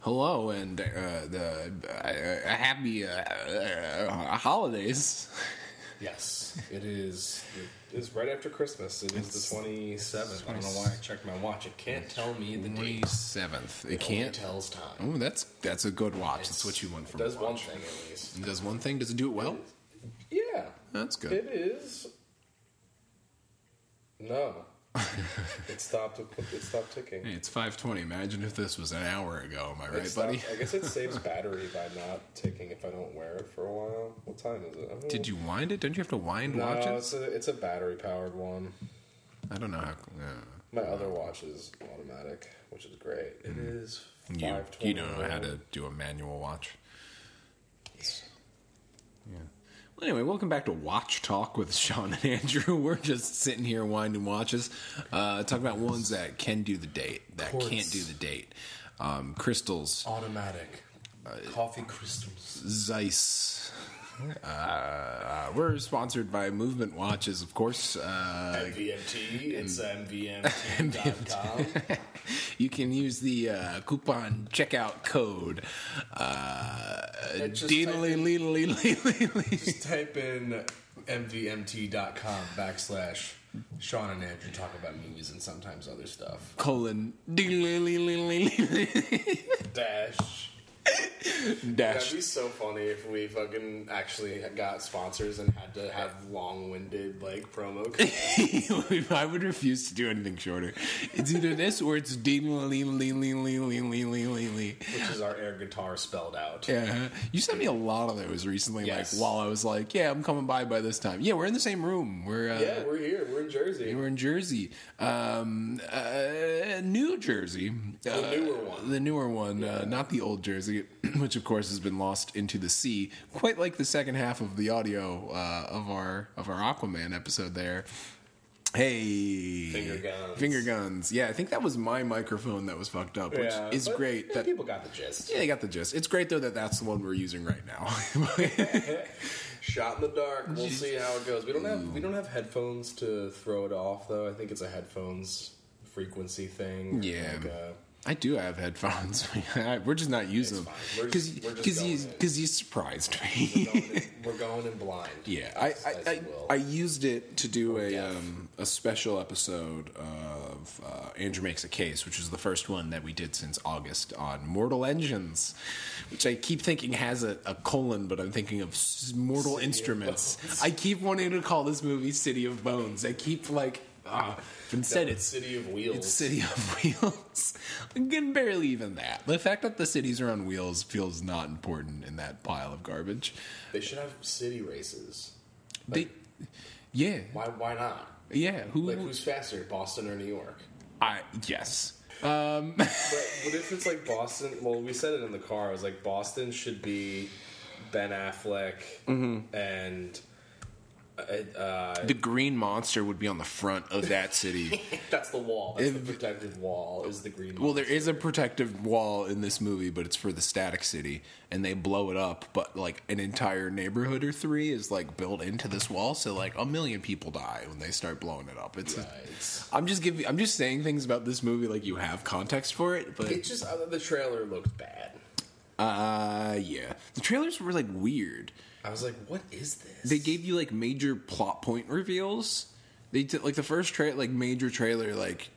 hello and uh, the uh, happy uh, uh, holidays. Yes, it is. It is right after Christmas. It is the twenty seventh. I don't know why I checked my watch. It can't tell me the Twenty date. seventh. It It can't. tells time. Oh, that's that's a good watch. That's what you want It from does a one thing at least. It does one thing. Does it do it well? Yeah, That's good. it is. No, it stopped. It stopped ticking. Hey, it's five twenty. Imagine if this was an hour ago. Am I It right, stopped- buddy? I guess it saves battery by not ticking if I don't wear it for a while. What time is it? I Did you wind it? Don't you have to wind No, watches? it's a it's a battery powered one. I don't know how. Uh, My other watch is automatic, which is great. It is Mm. you five you don't know how to do a manual watch. Yeah. Anyway, welcome back to Watch Talk with Sean and Andrew. We're just sitting here winding watches, uh, talking about ones that can do the date, that Quartz. can't do the date. Um, crystals, automatic Uh, coffee crystals. Zeiss. Uh, we're sponsored by Movement Watches, of course. Uh, MVMT. It's MVMT.com. you can use the uh, coupon checkout code. Uh, just type in- leedly leedly. Just type in MVMT.com backslash Sean and Andrew talk about movies and sometimes other stuff. colon deedly leedly leedly Dash. Dash. That'd be so funny if we fucking actually got sponsors and had to have long-winded like promo. I would refuse to do anything shorter. It's either this or it's deedly leedly leedly leedly leedly. which is our air guitar spelled out. Yeah, you sent me a lot of those recently. Yes. Like while I was like, "Yeah, I'm coming by by this time." Yeah, we're in the same room. We're uh, Yeah, we're here. We're in Jersey. we're in Jersey, um, uh, New Jersey, uh, The newer one. the newer one, uh, not the old Jersey, which of course has been lost into the sea. Quite like the second half of the audio uh, of our of our Aquaman episode there. Hey, Finger guns. finger guns. Yeah, I think that was my microphone that was fucked up, which Yeah, is great. yeah, That people got the gist. yeah, they got the gist. It's great though that that's the one we're using right now. Shot in the dark. We'll see how it goes. We don't have we don't have headphones to throw it off though. I think it's a headphones frequency thing. Yeah. Like, uh, I do have headphones. we're just not using them because we're because you because surprised we're, me. going in, we're going in blind. yeah, I as- I, as I. I used it to do a um, a special episode of uh, Andrew makes a case, which is the first one that we did since August on Mortal Engines, which I keep thinking has a, a colon, but I'm thinking of Mortal City Instruments. Bones. I keep wanting to call this movie City of Bones. I keep like. Uh, instead, it's City of Wheels. It's City of Wheels. Again, barely even that. The fact that the cities are on wheels feels not important in that pile of garbage. They should have city races. They, yeah, Why? Why not? yeah. Who? Like who's faster, Boston or New York? I yes. Um, But what if it's like Boston? Well, we said it in the car. I was like, Boston should be Ben Affleck Mm-hmm. and uh, uh, the green monster would be on the front of that city. that's the wall. That's the protective wall. Is the green? Well, there is a protective wall in this movie, but it's for the static city, and they blow it up. But like an entire neighborhood or three is like built into this wall, so like a million people die when they start blowing it up. It's. It's, I'm just giving. I'm just saying things about this movie like you have context for it, but it just uh, the trailer looked bad. uh, yeah, the trailers were like weird. I was like, what is this? They gave you like major plot point reveals. They did like the first tra- like major trailer like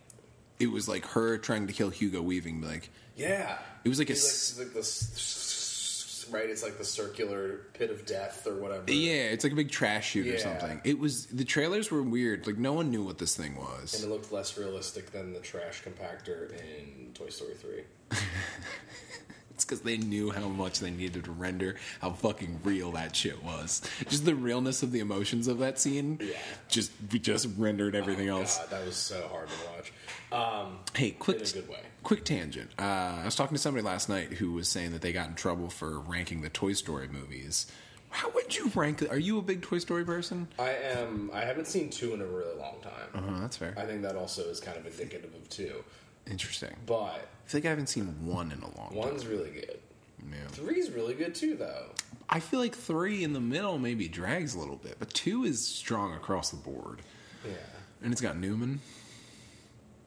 it was like her trying to kill Hugo Weaving. Like yeah. It was like a like, it's like this right. It's like the circular pit of death or whatever. yeah, it's like a big trash shoot or something. It was the trailers were weird. Like no one knew what this thing was And it looked less realistic than the trash compactor in Toy Story 3. It's because they knew how much they needed to render how fucking real that shit was. Just the realness of the emotions of that scene. Yeah. Just we just rendered everything else. God, that was so hard to watch. Um, Hey, quick, in a good way. quick tangent. Uh, I was talking to somebody last night who was saying that they got in trouble for ranking the Toy Story movies. How would you rank? Are you a big Toy Story person? I am. I haven't seen two in a really long time. Uh, that's fair. I think that also is kind of indicative of two. Interesting. But I think I haven't seen one in a long time. one's really good. Yeah. Three's really good too, though. I feel like three in the middle maybe drags a little bit, but two is strong across the board. Yeah. And it's got Newman.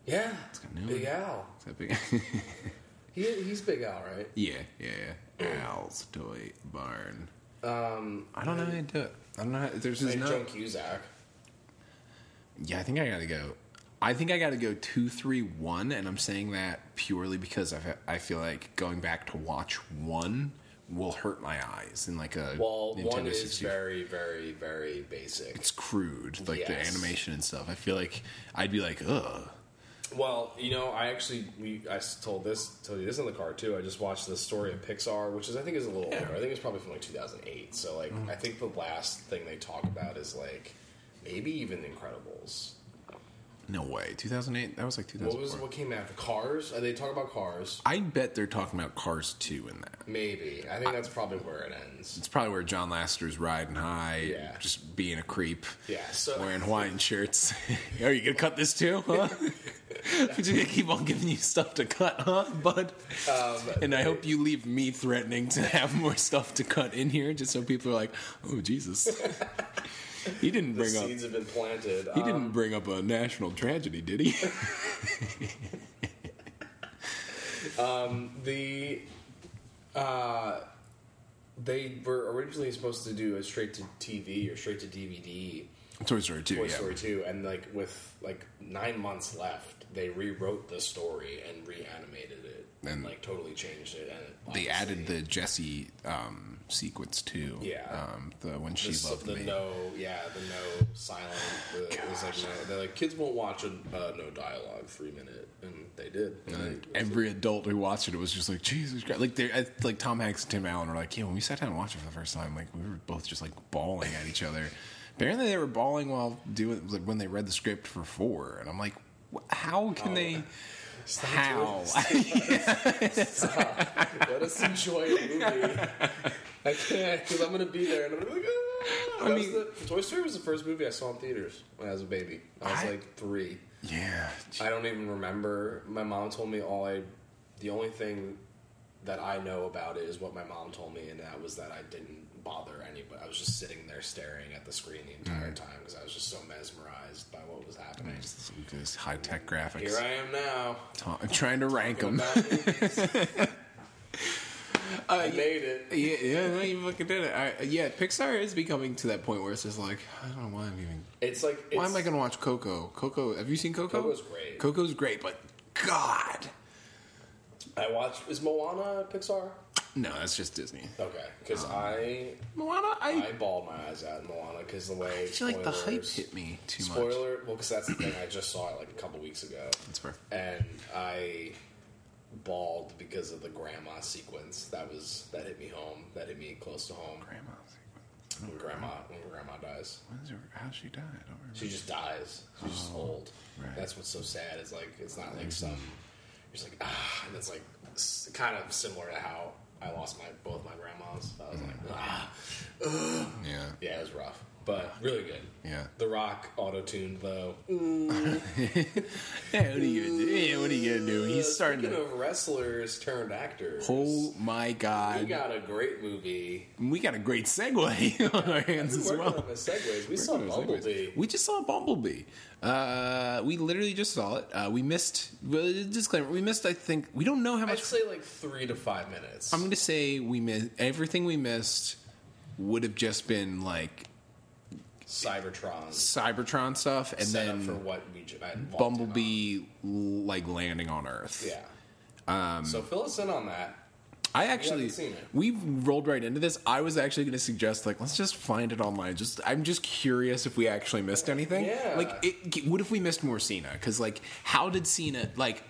Yeah. It's got Newman. Big. Al. Is that big? He, he's Big Al, right? Yeah, yeah, yeah. Al's Toy Barn. Um, I don't know how to do it. I don't know. How, there's just no. Joan Cusack. Yeah, I think I gotta go. I think I gotta go two, three, one, and I'm saying that purely because I I feel like going back to watch one will hurt my eyes in like a Well, Nintendo one is 60. very, very, very basic. It's crude, like the animation and stuff. I feel like I'd be like, ugh. Well, you know, I actually we I told this told you this in the car too. I just watched the story of Pixar, which is I think is a little older. I think it's probably from like 2008. So like Mm-hmm. I think the last thing they talk about is like maybe even the Incredibles. No way. 2008. That was like 2004. What was 2004. what came after Cars? Uh, They talk about Cars. I bet they're talking about Cars 2 in that. Maybe I think that's probably where it ends. It's probably where John Lasseter's riding high, Yeah. just being a creep, Yeah. So wearing Hawaiian shirts. Are you gonna cut this too, huh? Just gonna keep on giving you stuff to cut, huh, bud? um, And I hope you leave me threatening to have more stuff to cut in here, just so people are like, "Oh Jesus." He didn't the bring up. seeds have been planted. He Um, didn't bring up a national tragedy, did he? the uh, they were originally supposed to do a straight to TV or straight to DVD Toy Story 2, Toy yeah. Story 2, and like with like nine months left, they rewrote the story and reanimated it and, And like totally changed it. And They obviously added the Jesse um, sequence too. Yeah. Um, the when she the, loved the me. no, yeah, the no silent. The, it was like no, they're like kids won't watch a uh, no dialogue three minute, and they did. And And then it was every adult who watched it was just like Jesus Christ. Like they, like Tom Hanks and Tim Allen were like, yeah. When we sat down and watched it for the first time, like we were both just like bawling at each other. Apparently, they were bawling while doing like when they read the script for four, and I'm like, how can Oh. they? Stop How? Let us enjoy a movie. I can't because I'm gonna be there and I'm gonna be like, ah. I That mean- the, Toy Story was the first movie I saw in theaters when I was a baby. I was I- like three. yeah. I don't even remember. My mom told me all I. The only thing that I know about it is what my mom told me, and that was that I didn't bother anybody. I was just sitting there staring at the screen the entire Mm. time because I was just so mesmerized by what was happening. Just high tech graphics. Here I am now. Ta- I'm trying to rank them. Movies. I uh, made it. Yeah, yeah, you fucking did it. I, yeah, Pixar is becoming to that point where it's just like, I don't know why I'm even. It's like it's, Why am I going to watch Coco? Coco, have you seen Coco? Coco's great. Coco's great, but God, I watched. Is Moana Pixar? no, that's just Disney. Okay, because um, I Moana, I, I bawled my eyes out in Moana because the way I feel like the hype hit me too much. Spoiler, well, because that's the thing. I just saw it like a couple weeks ago, That's fair. and I bawled because of the grandma sequence. That was that hit me home. That hit me close to home. Grandma. When grandma, when grandma dies, When's her, how she died? I don't remember. she just dies. She's just old. right. That's what's so sad. Is like it's not like some. You're just like ah, and it's like kind of similar to how I lost my both my grandmas. I was like ah, Yeah, yeah, it was rough, but really good. yeah. The Rock auto tuned though. Yeah, what are you gonna do? Yeah, what are you gonna do? He's Uh, starting Speaking to. of wrestlers turned actors, Oh my god! we got a great movie. We got a great segue on our hands as Working well. on the segues. We We're saw doing segues. Bumblebee. We just saw Bumblebee. Uh, we literally just saw it. Uh, we missed. Well, disclaimer: We missed. I think we don't know how much. I'd much. say like three to five minutes. I'm going to say we missed everything. We missed would have just been like Cybertron Cybertron stuff, and set then up for what we ju- I walked in on. Bumblebee like landing on Earth. Yeah. Um, so fill us in on that. I actually haven't seen it. we rolled right into this. I was actually going to suggest like let's just find it online. Just I'm just curious if we actually missed anything. Yeah. Like, it, what if we missed more Cena? Because like, how did Cena like?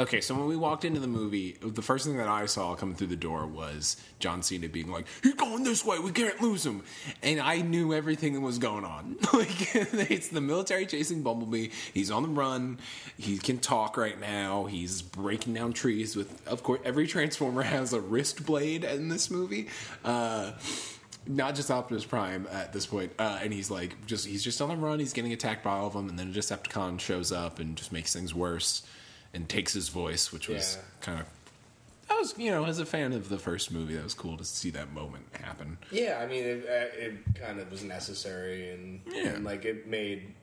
Okay, so when we walked into the movie, the first thing that I saw coming through the door was John Cena being like, "He's going this way. We can't lose him," and I knew everything that was going on. Like, it's the military chasing Bumblebee. He's on the run. He can talk right now. He's breaking down trees with, of course, every Transformer has a wrist blade in this movie. Uh, not just Optimus Prime at this point, uh, and he's like, just he's just on the run. He's getting attacked by all of them, and then a Decepticon shows up and just makes things worse and takes his voice, which was Yeah. kind of. I was, you know, as a fan of the first movie, that was cool to see that moment happen. Yeah, I mean, it, uh, it kind of was necessary, and, Yeah. and like it made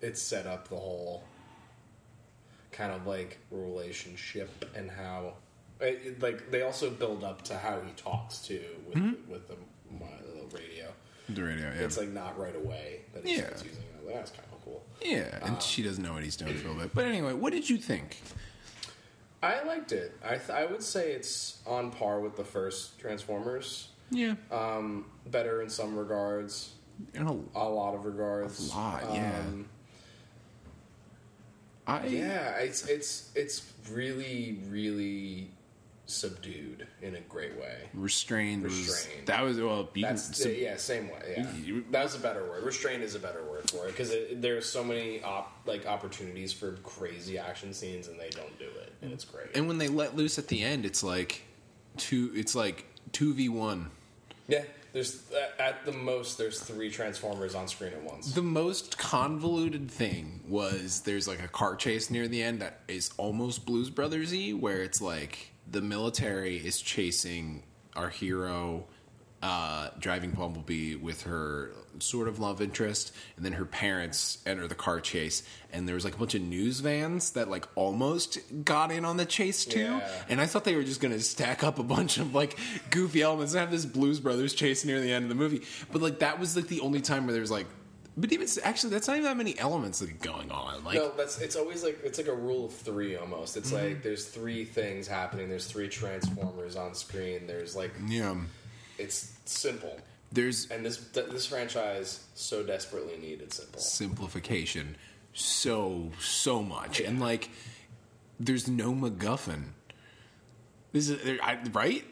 it set up the whole kind of like relationship and how It, it- like they also build up to how he talks too with Mm-hmm. with the, my, the radio. The radio, yeah. It's like not right away that he Yeah. starts using it. I was like, That's kind of cool. yeah, and she doesn't know what he's doing for a little bit. But anyway, what did you think? I liked it. I th- I would say it's on par with the first Transformers. Yeah, Um, better in some regards, in a a lot of regards. A lot, yeah. Um, I yeah, it's it's it's really really subdued in a great way. restrained, was Restrained. that was well. You That's sub- yeah, same way. Yeah, You- that's a better word. Restrained is a better word for it because there's so many op, like opportunities for crazy action scenes and they don't do it, and it's great. and when they let loose at the end, it's like two. It's like two v one. yeah, there's at- at the most there's three Transformers on screen at once. The most convoluted thing was there's like a car chase near the end that is almost Blues Brothers y, where it's like the military is chasing our hero, uh, driving Bumblebee with her sort of love interest, and then her parents enter the car chase, and there was like a bunch of news vans that like almost got in on the chase too. Yeah. And I thought they were just gonna stack up a bunch of like goofy elements and have this Blues Brothers chase near the end of the movie. But like that was like the only time where there was like but even actually that's not even that many elements that are going on. Like No, that's it's always like it's like a rule of three almost. It's Mm-hmm. like there's three things happening. There's three Transformers on screen. There's like yeah. it's simple, There's and this this franchise so desperately needed simple. simplification so so much. And like there's no MacGuffin. This is there- I, right?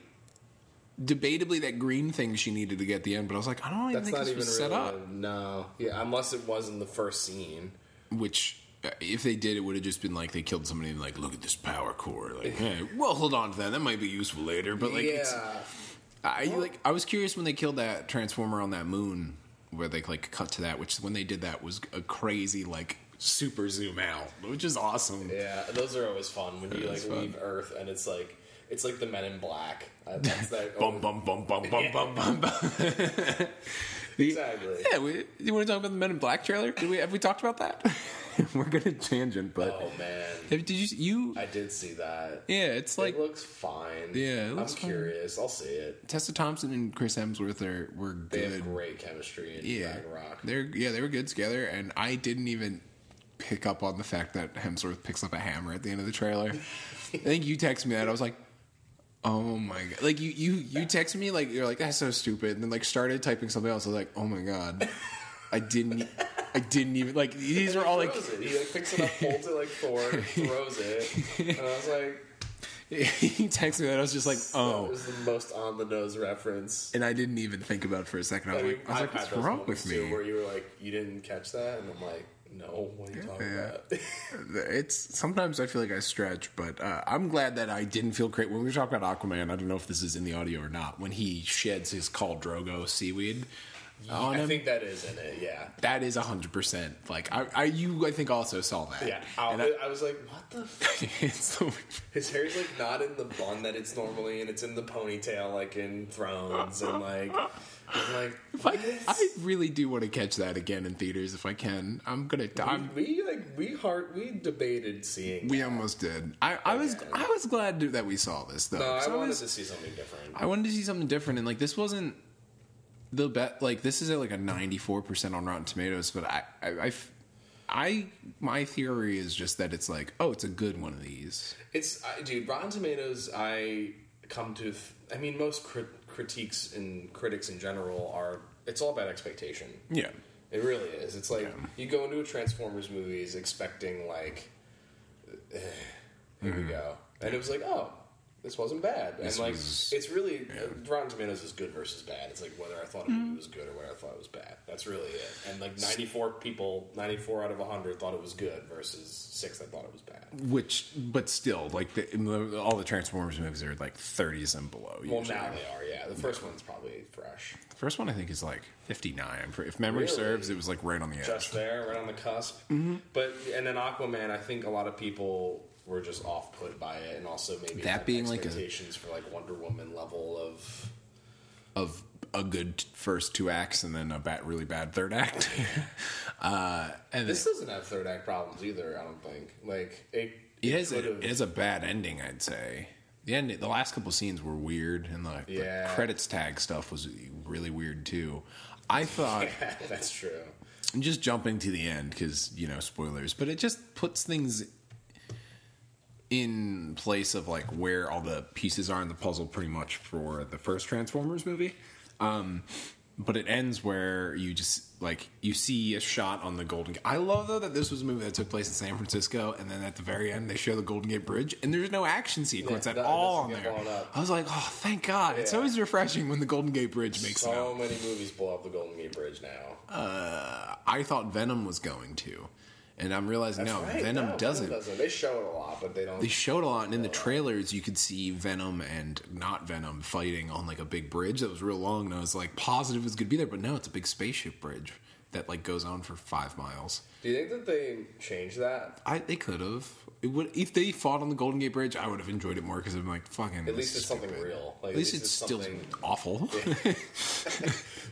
Debatably, that green thing she needed to get at the end, but I was like, I don't even That's think not this even was really set up. no, yeah, unless it was in the first scene. Which, uh, if they did, it would have just been like they killed somebody and like, look at this power core. Like, hey, well, hold on to that. That might be useful later. But like, it's, yeah, I like. I was curious when they killed that transformer on that moon, where they like cut to that. Which when they did that was a crazy like super zoom out, which is awesome. yeah, those are always fun when you like fun. leave Earth and it's like it's like the Men in Black. Uh, That's that. Bum bum bum bum bum bum bum. bum. Exactly. Yeah, we, you want to talk about the Men in Black trailer? Did we have we talked about that? We're gonna tangent, but Oh man, Have- did you you? I did see that. yeah, it's like it looks fine. Yeah, it looks I'm fine. curious. I'll see it. Tessa Thompson and Chris Hemsworth are were They good. have great chemistry in yeah, Ragnarok. they're yeah they were good together, and I didn't even pick up on the fact that Hemsworth picks up a hammer at the end of the trailer. I think you texted me that I was like, oh my god! Like you you you texted me like you're like that's so stupid, and then like started typing something else. I was like, oh my god, I didn't I didn't even like these are all like it. He like picks it up, holds it like Thor, throws it, and I was like, he texted me that I was just like "That oh. was the most on the nose reference." And I didn't even think about it for a second. I was like, I was like what's wrong with too, me? Where you were like, "You didn't catch that," and I'm like, "No, what are you talking Yeah. about?" it's sometimes I feel like I stretch, but uh, I'm glad that I didn't feel great when we were talking about Aquaman. I don't know if this is in the audio or not. When he sheds his Khal Drogo seaweed on I him, think that is in it. Yeah, that is hundred percent. Like I, I, you, I think also saw that. yeah. I, And I- I was like, "What the?" F-? it's so- His hair's like not in the bun that it's normally and it's in the ponytail, like in Thrones, and like, I'm like, if I. I really do want to catch that again in theaters if I can. I'm gonna. I'm, we, we like we hard we debated seeing. we that. almost did. I, I was, I was glad that we saw this though. No, I wanted was- to see something different. I wanted to see something different, and like this wasn't the bet. Like this is at like a ninety four percent on Rotten Tomatoes, but I, I, I, my theory is just that it's like, oh, it's a good one of these. It's I, dude, Rotten Tomatoes. I come to. I mean, most crit- critiques and critics in general are. It's all about expectation. Yeah, It really is. It's like you go into a Transformers movies expecting like, eh, here we go, and it was like, oh, this wasn't bad. This and like was- it's really Rotten Tomatoes is good versus bad. It's like whether I thought a Mm-hmm. movie was good or whether I thought it was bad. That's really it. And like ninety four people, ninety four out of hundred thought it was good versus six that thought it was bad. which, but still, like the, in the, all the Transformers movies are like thirties and below. Well, now they are. Yeah, the first one's probably fresh. the first one I think is like fifty nine. If memory Really? serves, it was like right on the edge. just there, right on the cusp. Mm-hmm. But and then Aquaman, I think a lot of people were just off put by it, and also maybe That being like a- expectations for like Wonder Woman level of. of a good first two acts and then a bad, really bad third act. uh, and This doesn't have third act problems either. I don't think. Like it. It it has a bad ending, I'd say. The end, the last couple scenes were weird, and the, Yeah. the credits tag stuff was really weird too. I thought, Yeah, that's true. I'm just jumping to the end because you know spoilers, but it just puts things in place of like where all the pieces are in the puzzle, pretty much for the first Transformers movie. Um, but it ends where you just like you see a shot on the Golden Gate. I love though that this was a movie that took place in San Francisco, and then at the very end they show the Golden Gate Bridge, and there's no action sequence Yeah, at all on there. get blown up. I was like, oh, thank God! It's always refreshing when the Golden Gate Bridge makes it out. So many movies blow up the Golden Gate Bridge now. Uh, I thought Venom was going to, and I'm realizing That's no, right. Venom No, doesn't. doesn't. They show it a lot, but they don't. They showed a lot, and in the trailers, you could see Venom and not Venom fighting on like a big bridge that was real long. And I was like positive it was going to be there, but no, it's a big spaceship bridge that like goes on for five miles. Do you think that they changed that? I they could have. It would if they fought on the Golden Gate Bridge. I would have enjoyed it more because I'm like fucking. At least it's something stupid. real. Like, At least it's, still something- awful.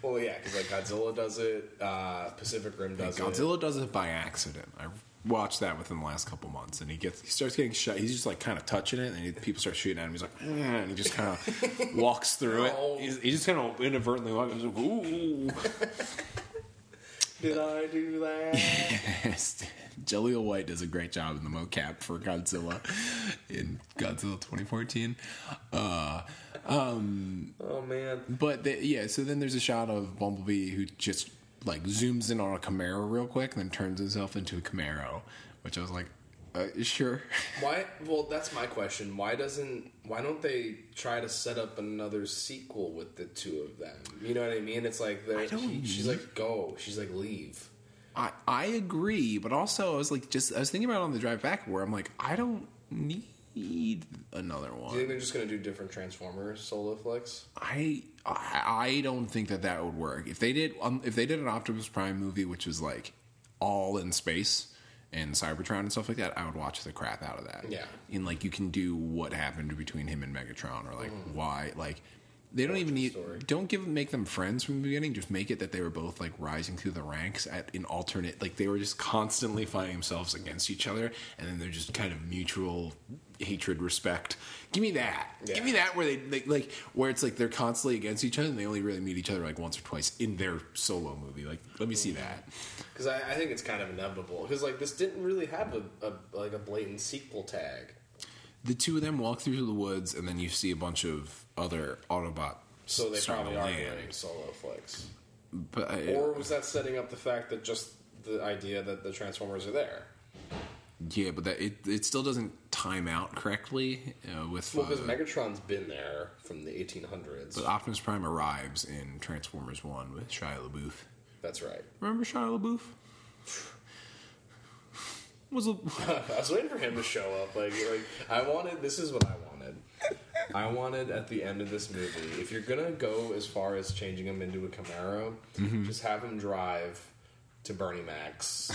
Well, yeah, because like Godzilla does it, uh, Pacific Rim does it. Godzilla does it by accident. I watched that within the last couple months, and he gets he starts getting shot. He's just like kind of touching it, and he, people start shooting at him. He's like, "Eh," and he just kind of walks through No. it. He's, he just kind of inadvertently walks. He's like, Ooh, Did I do that? Jaleel White does a great job in the mocap for Godzilla in Godzilla 2014. Uh, um, oh man. But the, yeah, so then there's a shot of Bumblebee who just like zooms in on a Camaro real quick, and then turns himself into a Camaro, which I was like, uh, sure. Why? Well, that's my question. Why doesn't? Why don't they try to set up another sequel with the two of them? You know what I mean? It's like they're, don't he- she's like go. She's like leave. I I agree, but also I was like, just I was thinking about it on the drive back where I'm like, I don't need another one. Do you think they're just gonna do different Transformers solo flicks? I I I don't think that that would work. If they did um, if they did an Optimus Prime movie, which was like all in space and Cybertron and stuff like that, I would watch the crap out of that. Yeah. and like you can do what happened between him and Megatron, or like why like. They don't even need. story. Don't give make them friends from the beginning. Just make it that they were both like rising through the ranks at in alternate. Like they were just constantly fighting themselves against each other, and then they're just kind of mutual hatred, respect. Give me that. Yeah. Give me that where they, they like where it's like they're constantly against each other, and they only really meet each other like once or twice in their solo movie. Like let me see that. Mm-hmm. Because I, I think it's kind of inevitable. Because like this didn't really have a, a like a blatant sequel tag. The two of them walk through the woods, and then you see a bunch of other Autobot. So they probably are land. solo flicks. But I, Or was that setting up the fact that just the idea that the Transformers are there? Yeah, but that it, it still doesn't time out correctly uh, with. Well, because uh, Megatron's been there from the 1800s. but Optimus Prime arrives in Transformers One with Shia LaBeouf. That's right. Remember Shia LaBeouf? Was a, I was waiting for him to show up. Like, like I wanted. This is what I wanted. I wanted at the end of this movie, if you're gonna go as far as changing him into a Camaro, Mm-hmm. just have him drive to Bernie Mac's.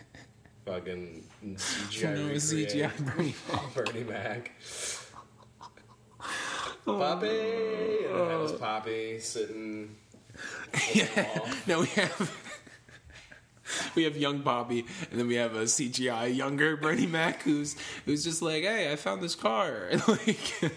Fucking CGI. No, it's recreate CGI Bernie Bernie Mac. Poppy, and then have his Poppy sitting. yeah. No, we have we have young Bobby, and then we have a CGI younger Bernie Mac who's who's just like, hey, I found this car, and like.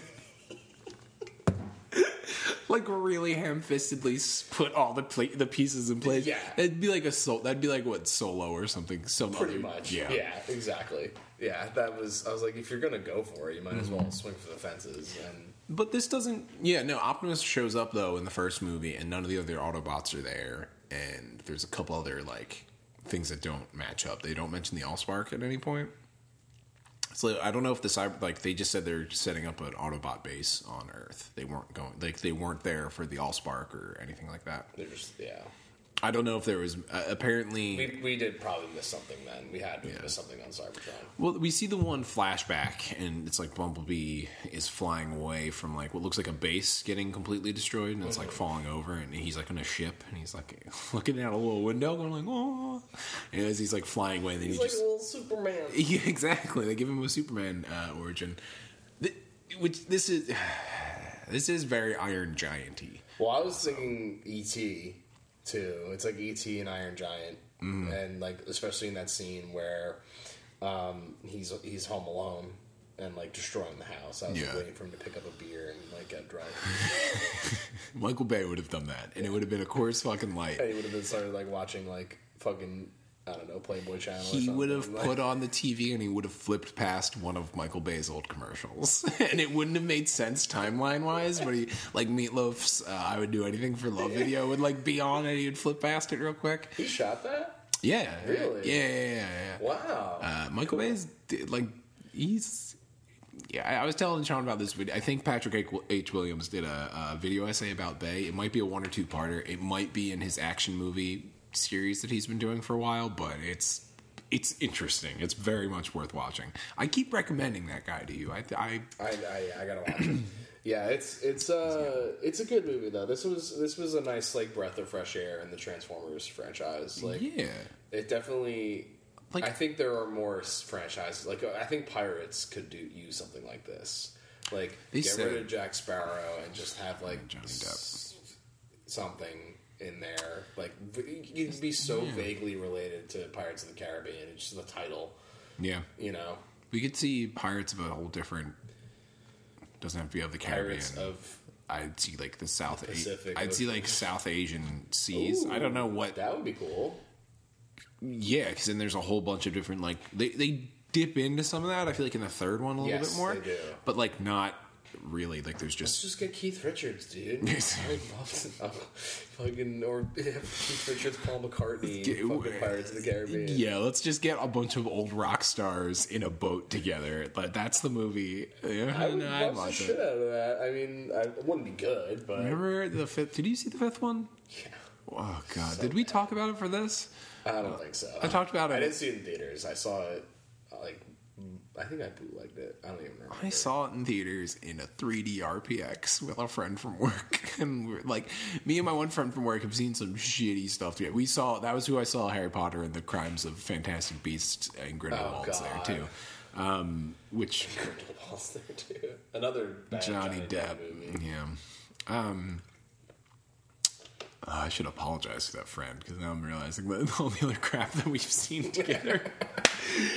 Like really ham-fistedly put all the pla- the pieces in place. Yeah. that'd be like a soul. That'd be like what solo or something. Some Pretty other- much. Yeah. Yeah. exactly. Yeah, that was. I was like, if you're gonna go for it, you might as mm-hmm. well swing for the fences. And But this doesn't. Yeah, no. Optimus shows up though in the first movie, and none of the other Autobots are there. And there's a couple other like things that don't match up. They don't mention the Allspark at any point. So I don't know if the cyber like they just said they're setting up an Autobot base on Earth. They weren't going like they weren't there for the Allspark or anything like that. they're just yeah. I don't know if there was uh, apparently. We, we did probably miss something then. We had to miss something on Cybertron. Well, we see the one flashback, and it's like Bumblebee is flying away from like what looks like a base getting completely destroyed, and it's like falling over, and he's like on a ship, and he's like looking out a little window, going like, "Oh," and as he's like flying away, then He's he like just a little Superman. yeah, exactly. They give him a Superman uh, origin, Th- which this is this is very Iron Gianty. Well, I was thinking E.T. too. It's like E.T. and Iron Giant, and like especially in that scene where um, he's he's home alone and like destroying the house. I was Yeah. waiting for him to pick up a beer and like get drunk. Michael Bay would have done that, and it would have been a Coors fucking light. he would have been started like watching like fucking I don't know Playboy Channel. or He would have something. put on the TV and he would have flipped past one of Michael Bay's old commercials, and it wouldn't have made sense timeline wise. But he, like Meatloaf's uh, "I Would Do Anything for Love" video would like be on, and he would flip past it real quick. He shot that. Yeah, Really? Yeah, yeah, yeah. yeah. Wow. Uh, Michael Bay's like he's. Yeah, I was telling Sean about this video. I think Patrick H. H. Willems did a, a video essay about Bay. It might be a one or two parter. It might be in his action movie series that he's been doing for a while, but it's it's interesting. It's very much worth watching. I keep recommending that guy to you. I, I I, I, I gotta watch it. Yeah, it's it's uh it's a good movie though. This was this was a nice like breath of fresh air in the Transformers franchise. Like yeah, it definitely. Like- I think there are more franchises. Like I think Pirates could do use something like this. Like get said- rid of Jack Sparrow and just have like Johnny s- something in there. Like you'd be so vaguely related to Pirates of the Caribbean. It's just the title. yeah. You know, We could see Pirates of a whole different. Doesn't have to be of the Caribbean. Pirates of I'd see like the South. A- Pacific I'd see like South Asian seas. I don't know what that would be cool. Yeah, because then there's a whole bunch of different like they they dip into some of that. I feel like in the third one a little Yes, bit more, but like not really. Like there's just Let's just get Keith Richards, dude. Fucking or Keith Richards, Paul McCartney, Get- fucking Pirates of the Caribbean. yeah. Let's just get a bunch of old rock stars in a boat together. But that's the movie. Yeah, I would no, I'd watch the watch shit it. out of that. I mean, I, it wouldn't be good, but Remember the fifth? Did you see the fifth one? yeah, Oh god, did we talk about it for this? I don't think so. I talked about it. I didn't see it in theaters. I saw it like I think I bootlegged it. I don't even remember. I saw it in theaters in a 3D RPX with a friend from work, and we're like, me and my one friend from work have seen some shitty stuff together. We saw that was who I saw Harry Potter and the Crimes of Fantastic Beasts and Grindelwald's there too, um, which Grindelwald's there too. Another bad Johnny Depp, movie. yeah. Um, uh, I should apologize to that friend because now I'm realizing that all the other crap that we've seen together.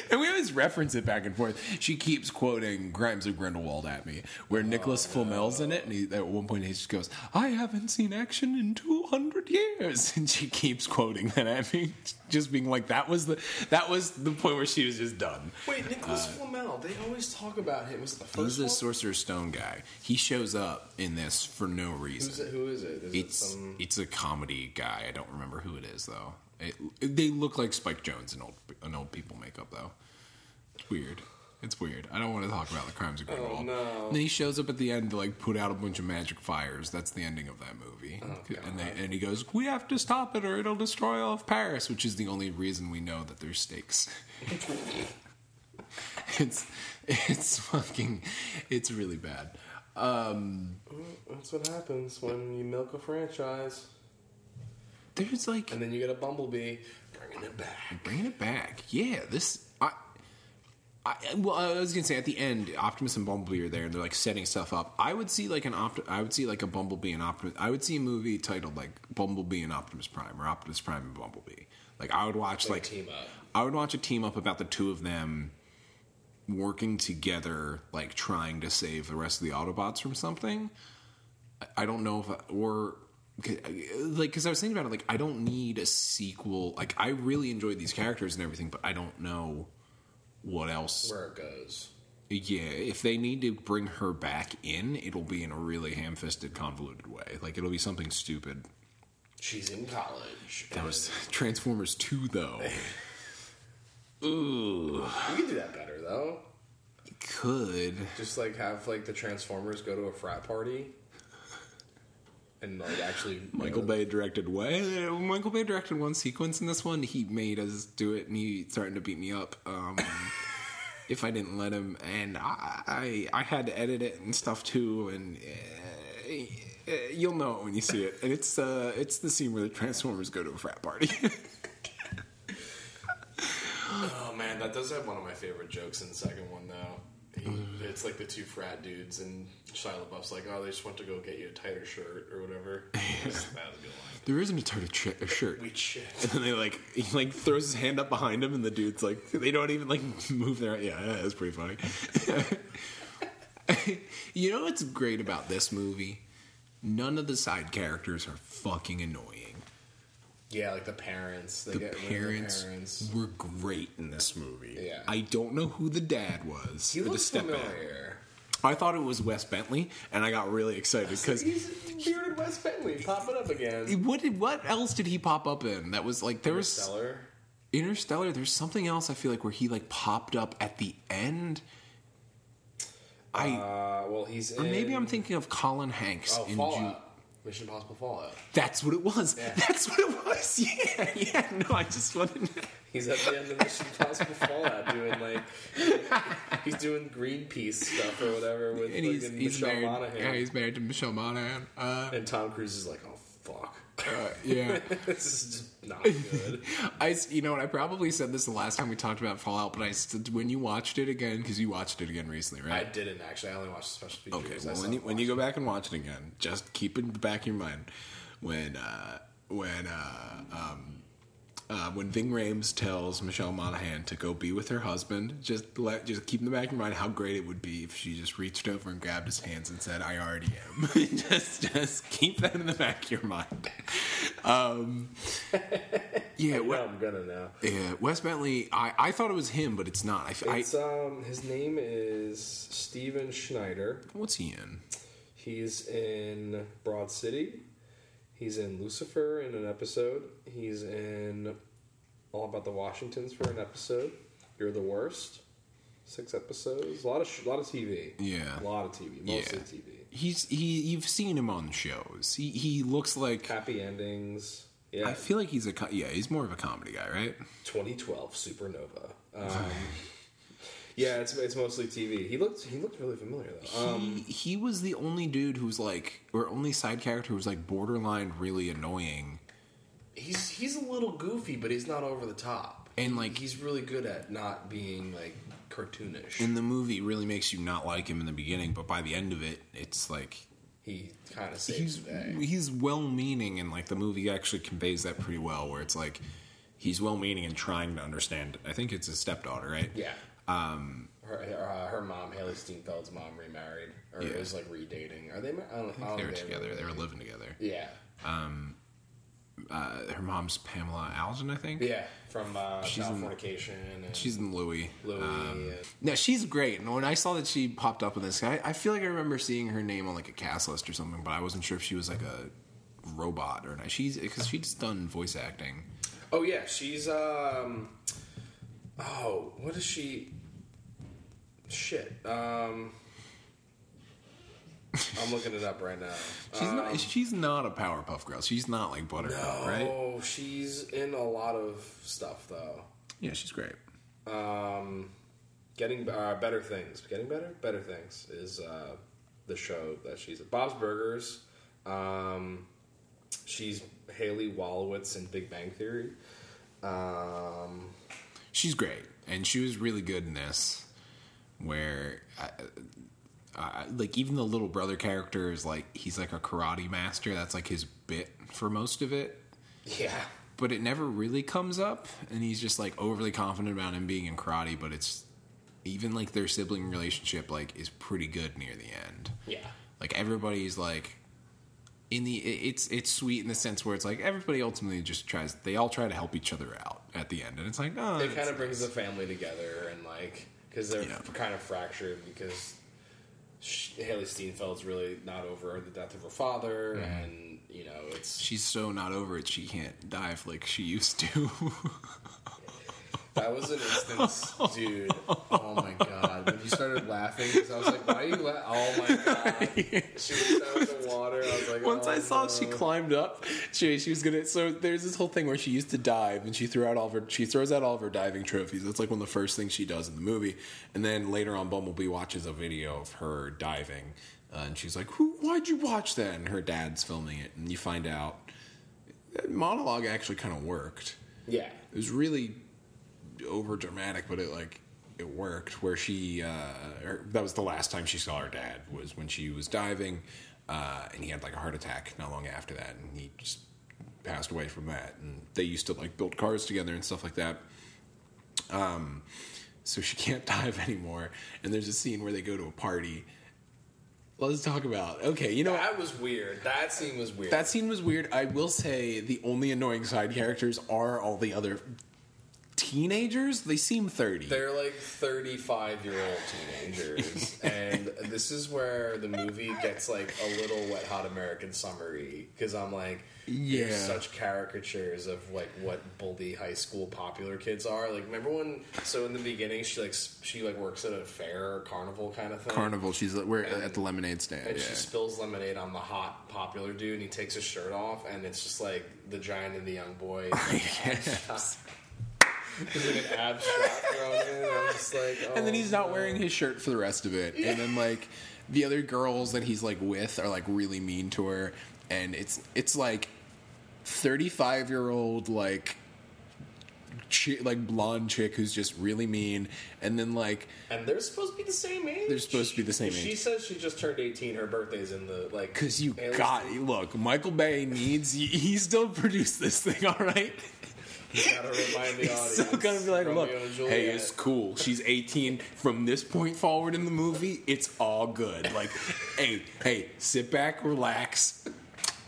and we always reference it back and forth. She keeps quoting Crimes of Grindelwald at me, where Nicolas Flamel's in it, and he, at one point he just goes, "I haven't seen action in 200 years," and she keeps quoting that at me, just being like, "That was the that was the point where she was just done." Wait, Nicolas Flamel. They always talk about him. Was the He's first the? Sorcerer's Stone guy. He shows up in this for no reason. Who's it? Who is it? Is it some? it's a comedy guy. I don't remember who it is though. It, they look like Spike Jonze in old in old people makeup though. It's weird. It's weird. I don't want to talk about the crimes of Grindelwald. no. And he shows up at the end to like put out a bunch of magic fires. That's the ending of that movie. and they and he goes, "We have to stop it, or it'll destroy all of Paris," which is the only reason we know that there's stakes. it's it's fucking it's really bad. Um, That's what happens when you milk a franchise, there's like and then you get a bumblebee bringing it back. Bringing it back. Yeah, this. I, I, well, I was gonna say at the end, Optimus and Bumblebee are there, and they're like setting stuff up. I would see like an Opt. I would see like a Bumblebee and Optimus. I would see a movie titled like Bumblebee and Optimus Prime, or Optimus Prime and Bumblebee. Like I would watch Like like, team up. I would watch a team up about the two of them working together, like trying to save the rest of the Autobots from something. I- I don't know if I, or Uh, like because I was thinking about it, like I don't need a sequel. Like I really enjoyed these characters and everything, but I don't know what else. Where it goes. Yeah, if they need to bring her back in, it'll be in a really ham-fisted, convoluted way. Like it'll be something stupid. She's in college. That was Transformers Two, though. Ooh, You could do that better though. You could Just like have like the Transformers go to a frat party, and like actually Michael Bay directed what? Michael Bay directed one sequence in this one. He made us do it, and he threatened to beat me up um, if I didn't let him. And I, I, I had to edit it and stuff too. And uh, you'll know it when you see it. And it's uh, it's the scene where the Transformers go to a frat party. Oh man, that does have one of my favorite jokes in the second one though. He, it's like the two frat dudes, and Shia LaBeouf's like, "Oh, they just want to go get you a tighter shirt or whatever." that was a good line. There isn't a tighter a shirt. We shit. And then they like he like throws his hand up behind him, and the dude's like they don't even like move their yeah. That's pretty funny. you know what's great about this movie? None of the side characters are fucking annoying. Yeah, like the parents. They The get parents, The parents. were great in this movie. Yeah. I don't know who the dad was. He looks stepdad. familiar. I thought it was Wes Bentley, and I got really excited because he's bearded Wes Bentley popping up again. what did what else did he pop up in? That was like there was Stellar. Interstellar. There's something else I feel like where he like popped up at the end. I Uh, well, he's or maybe I'm thinking of Colin Hanks Oh, in Fallout. Ju- Mission Impossible Fallout. That's what it was. Yeah. That's what it was. Yeah, yeah. No, I just wanted. He's at the end of Mission Impossible Fallout doing like he's doing Greenpeace stuff or whatever with And he's he's Michelle married. Monaghan. Yeah, he's married to Michelle Monaghan. Uh, and Tom Cruise is like, oh fuck, uh, yeah. this is just not good. I, you know, and I probably said this the last time we talked about Fallout, but I st- when you watched it again because you watched it again recently, right? I didn't actually. I only watched the special Okay, features. I well, when you when you go back and watch it again, just keep it in the back of your mind when uh, when uh, um, uh, when Ving Rhames tells Michelle Monaghan to go be with her husband. Just let just keep in the back of your mind how great it would be if she just reached over and grabbed his hands and said, "I already am." just just keep that in the back of your mind. Um, yeah, Well, I'm gonna now. yeah, Wes Bentley. I, I thought it was him, but it's not. I- It's um his name is Stephen Schneider. what's he in? He's in Broad City. He's in Lucifer in an episode. He's in All About the Washingtons for an episode. You're the Worst. Six episodes. A lot of sh- a lot of TV. Yeah. A lot of TV. Mostly Yeah. TV. He's he. You've seen him on shows. He he looks like. Happy endings. Yeah. I feel like he's a yeah. He's more of a comedy guy, right? 2012 Supernova. Um, yeah, it's it's mostly TV. He looked he looked really familiar though. Um, he he was the only dude who's like, or only side character who was like borderline really annoying. he's he's a little goofy, but he's not over the top. And, like- he's really good at not being like cartoonish. In the movie, really makes you not like him in the beginning, but by the end of it, it's like he kind of saves he's the day. he's well meaning, and like the movie actually conveys that pretty well. Where it's like he's well meaning and trying to understand. I think it's his stepdaughter, right? Yeah. Um, her uh, her mom, Hailee Steinfeld's mom, remarried or Yeah. is like redating. Are they? I don't, I don't They were together. They were living together. Yeah. Uh, her mom's Pamela Adlon, I think. Yeah, from uh, She's in- Californication and She's in Louie. Louie. Um, no, she's great. And when I saw that she popped up in this, I, I feel like I remember seeing her name on like a cast list or something, but I wasn't sure if she was like a robot or not. She's because she's done voice acting. Oh yeah, she's um. Oh, what is she? Shit. Um. I'm looking it up right now. She's not. She's not a Powerpuff Girl. She's not like Buttercup, right? Oh, she's in a lot of stuff though. Yeah, she's great. Um, getting uh, better things. Getting better. Better things is uh, the show that she's at. Bob's Burgers. Um, she's Haley Wolowitz in Big Bang Theory. Um, She's great, and she was really good in this. Where, I, I, like, even the little brother character is like he's like a karate master. That's like his bit for most of it. yeah. but it never really comes up and he's just like overly confident about him being in karate but it's even like their sibling relationship like is pretty good near the end Yeah. like everybody's like in the it's it's sweet in the sense where it's like everybody ultimately just tries they all try to help each other out at the end and it's like oh It kind of brings nice. the family together and like because they're Yeah. kind of fractured because Hailee Steinfeld's really not over the death of her father, Mm-hmm. and you know it's she's so not over it she can't dive like she used to that was an instance, dude. Oh my god! Started laughing, 'cause I was like, "Why are you laughing?" Oh my god! She was down in the water. I was like, Once oh, I saw no. she climbed up, she she was gonna. So there's this whole thing where she used to dive, and she threw out all of her. She throws out all of her diving trophies. That's like one of the first things she does in the movie. And then later on, Bumblebee watches a video of her diving, uh, and she's like, "Who? Why'd you watch that?" And her dad's filming it, and you find out that monologue actually kind of worked. Yeah, It was really over dramatic, but it like it worked. Where she, uh, her, that was the last time she saw her dad was when she was diving, uh, and he had like a heart attack not long after that, and he just passed away from that. And they used to like build cars together and stuff like that. Um, so she can't dive anymore. And there's a scene where they go to a party. Let's talk about okay. You know? That was weird. That scene was weird. That scene was weird. I will say the only annoying side characters are all the other teenagers. They seem 30. They're like 35 year old teenagers. and this is where the movie gets like a little wet hot American summary. Because I'm like, Yeah. there's such caricatures of like what bully high school popular kids are. Like, remember when, so in the beginning, she like, she like works at a fair or carnival kind of thing. Carnival. She's like, we're at the lemonade stand. And yeah. she spills lemonade on the hot popular dude, and he takes his shirt off, and it's just like the giant and the young boy. There's like an abstract thrown in. and I'm just like, and then oh, he's not oh, no. wearing his shirt for the rest of it. And then like the other girls that he's like with are like really mean to her, and it's it's like thirty five year old like. Like blonde chick who's just really mean, and then like And they're supposed to be the same age. They're supposed to be the same She age. She says she just turned 18. Her birthday's in the like. Because you got look, Michael Bay needs he still produced this thing, all right. You gotta remind the He's audience. still gonna be like, Romeo look, hey, it's cool. She's 18. From this point forward in the movie, it's all good. Like, hey, hey, sit back, relax.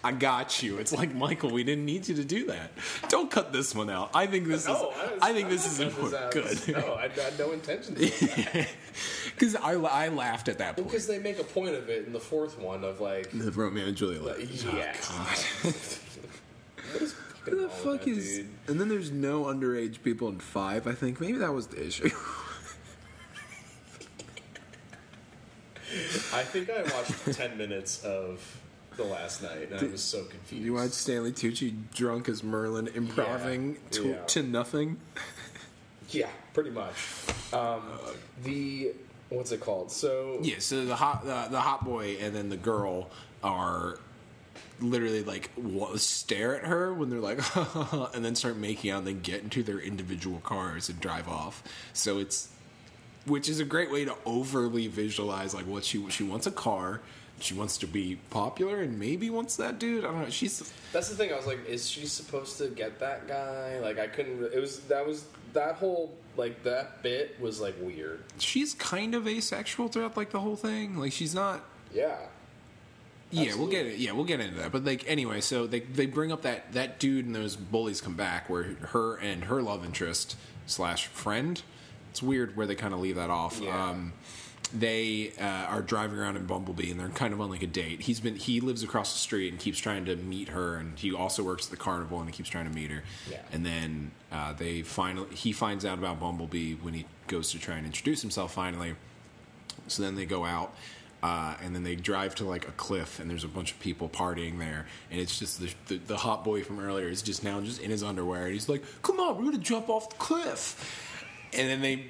I got you. It's like Michael, we didn't need you to do that. Don't cut this one out. I think this No, is. was- I think this I'm is important. this Good. No, I had no intention. to that. Because I, I laughed at that point. because they make a point of it in the fourth one of like, The Romeo and Juliet. Like, oh, yeah. Oh, God. what is Who the wrong with fuck that is? dude? And then there's no underage people in five. I think maybe that was the issue. I think I watched 10 minutes of the last night and I was so confused. you watched Stanley Tucci drunk as Merlin improving Yeah, to, yeah. to nothing. Yeah, pretty much. Um, the what's it called? So Yeah, so the hot the hot boy and then the girl are literally like stare at her when they're like and then start making out and then get into their individual cars and drive off. So it's which is a great way to overly visualize like what she she wants a car. She wants to be popular and maybe wants that dude. I don't know. She's that's the thing. I was like, is she supposed to get that guy? Like, I couldn't. It was that was that whole like that bit was like weird. she's kind of asexual throughout like the whole thing. Like she's not Yeah. Yeah, we'll get it. Yeah, we'll get into that. But like anyway, so they they bring up that that dude and those bullies come back where her and her love interest slash friend. It's weird where they kind of leave that off. Yeah. Um, they uh, are driving around in Bumblebee and they're kind of on like a date. He's been he lives across the street and keeps trying to meet her, and he also works at the carnival and he keeps trying to meet her. Yeah. And then uh, they finally he finds out about Bumblebee when he goes to try and introduce himself. Finally, so then they go out, uh, and then they drive to like a cliff, and there's a bunch of people partying there, and it's just the, the the hot boy from earlier is just now just in his underwear, and he's like, "Come on, we're gonna jump off the cliff," and then they.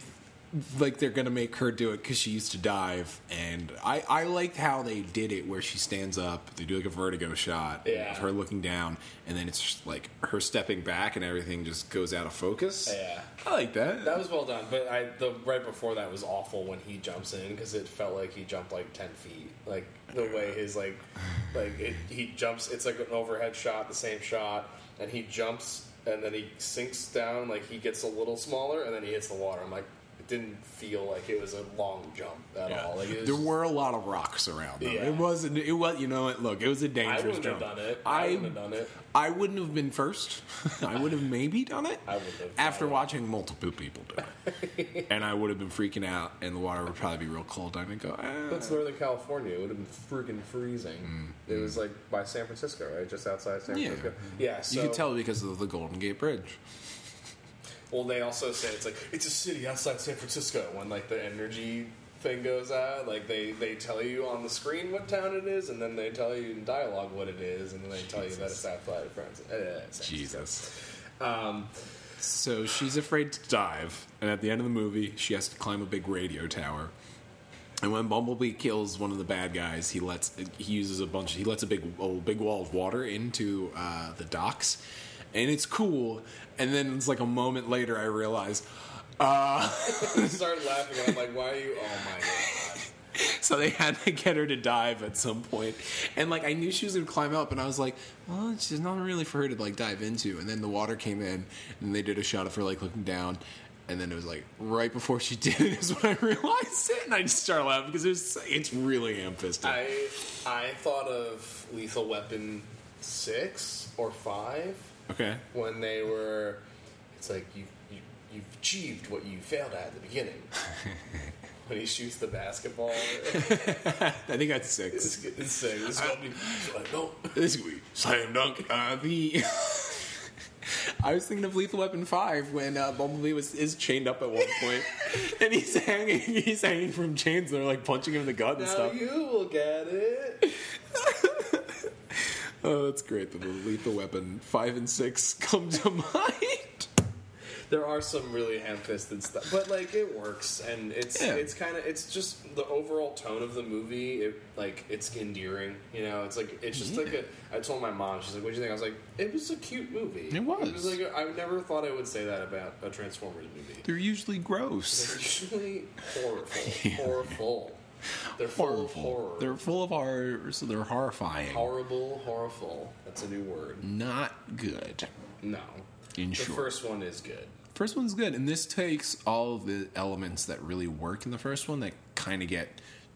Like they're gonna make her do it because she used to dive, and I I liked how they did it where she stands up. They do like a vertigo shot Yeah. of her looking down, and then it's like her stepping back, and everything just goes out of focus. Yeah. I like that. That was well done, but I the right before that was awful when he jumps in because it felt like he jumped like ten feet. Like the way his like like it, he jumps, it's like an overhead shot, the same shot, and he jumps and then he sinks down, like he gets a little smaller, and then he hits the water. I'm like, didn't feel like it was a long jump at Yeah. all. Like was there were a lot of rocks around. Though. Yeah. It wasn't. It was. You know what? Look, it was a dangerous wouldn't jump. have done it. I, I wouldn't have done it. I wouldn't have been first. I would have maybe done it. I wouldn't have after done it. watching multiple people do it, and I would have been freaking out, and the water would probably be real cold. I'd go. Ah. That's Northern California. It would have been freaking freezing. It was like by San Francisco, right? Just outside San Mm, Yeah. Francisco. Yeah, so you could tell because of the Golden Gate Bridge. Well, they also say it's like it's a city outside San Francisco. When like the energy thing goes out, like they they tell you on the screen what town it is, and then they tell you in dialogue what it is, and then they tell you that it's outside France. Uh, San Francisco. Jesus. Um, So she's afraid to dive, and at the end of the movie, she has to climb a big radio tower. And when Bumblebee kills one of the bad guys, he lets he uses a bunch. He lets a big a big wall of water into uh, the docks, and it's cool. And then it's like a moment later, I realize, Uh, I start laughing, and I'm like, "Why are you? Oh my god!" so they had to get her to dive at some point, and like I knew she was gonna climb up, and I was like, well, she's not really for her to like dive into. And then the water came in, and they did a shot of her like looking down. And then it was like right before she did it is when I realized it, and I just started laughing because it's it's really ham fisted. I I thought of Lethal Weapon six or five Okay. when they were. It's like you you you've achieved what you failed at at the beginning. when he shoots the basketball, I think that's six. it's, it's sick. This is gonna be like, no. This week, slam dunk. Uh, the I was thinking of Lethal Weapon Five when uh, Bumblebee was is chained up at one point, and he's hanging. He's hanging from chains. and They're like punching him in the gut and Now stuff. you will get it. Oh, that's great. The Lethal Weapon Five and Six come to mind. There are some really ham-fisted stuff, but like it works, and it's Yeah. it's kind of it's just the overall tone of the movie. It like it's endearing, you know. It's like it's just like a. I told my mom, she's like, "What do you think?" I was like, "It was a cute movie. It was. It was like I never thought I would say that about a Transformers movie. They're usually gross. They're usually horrible, horrible. They're full of horror. They're full of horror, so they're horrifying. horrible, horrible. That's a new word. Not good. No, In the short. first one is good. First one's good, and this takes all of the elements that really work in the first one that kind of get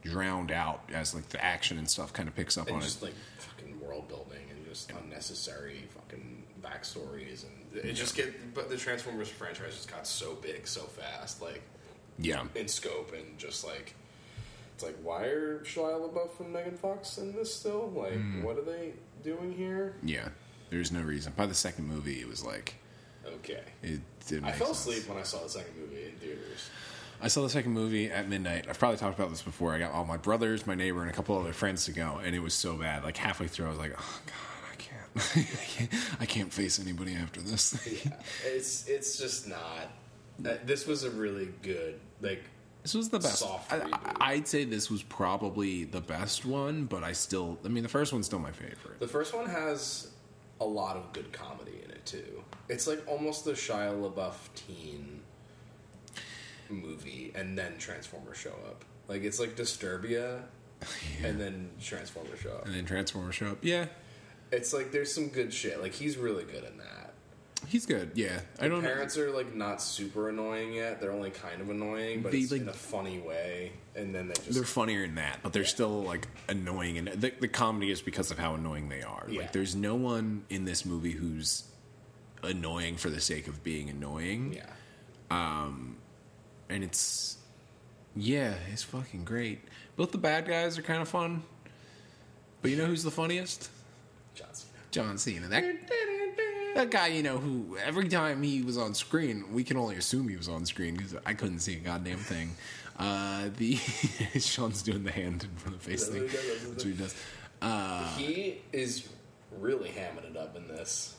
drowned out as like the action and stuff kind of picks up and on just it. like fucking world building and just unnecessary fucking backstories and it just get but the transformers franchise just got so big so fast like Yeah, in scope and just like it's like why are Shia LaBeouf and Megan Fox in this still like Hmm. what are they doing here yeah. There's no reason. By the second movie, it was like okay it didn't. I fell sense. asleep when I saw the second movie in theaters I saw the second movie at midnight. I've probably talked about this before. I got all my brothers, my neighbor, and a couple other friends to go, and it was so bad. Like halfway through, I was like, "Oh God, I can't, I can't, I can't face anybody after this." yeah it's it's just not uh, this was a really good like This was the best. I, I'd say this was probably the best one, but I still, I mean, the first one's still my favorite. The first one has a lot of good comedy in it too. It's like almost the Shia LaBeouf teen movie, and then Transformers show up. Like it's like Disturbia, and then Transformers show up. And then Transformers show up. Yeah, It's like there's some good shit. Like he's really good in that. He's good. Yeah, I don't. Parents are like not super annoying yet. They're only kind of annoying, but They, it's like- in a funny way. And then they just They're funnier in that, but they're still like annoying, and the, the comedy is because of how annoying they are. Yeah. Like, there's no one in this movie who's annoying for the sake of being annoying. yeah. Um, and it's yeah, it's fucking great. Both the bad guys are kind of fun, but you know who's the funniest? John Cena. John Cena. That that guy, you know, who every time he was on screen, we can only assume he was on screen because I couldn't see a goddamn thing. Uh, the Sean's doing the hand in front of the face thing. what he does, that's That's what he does. Uh, he is really hamming it up in this.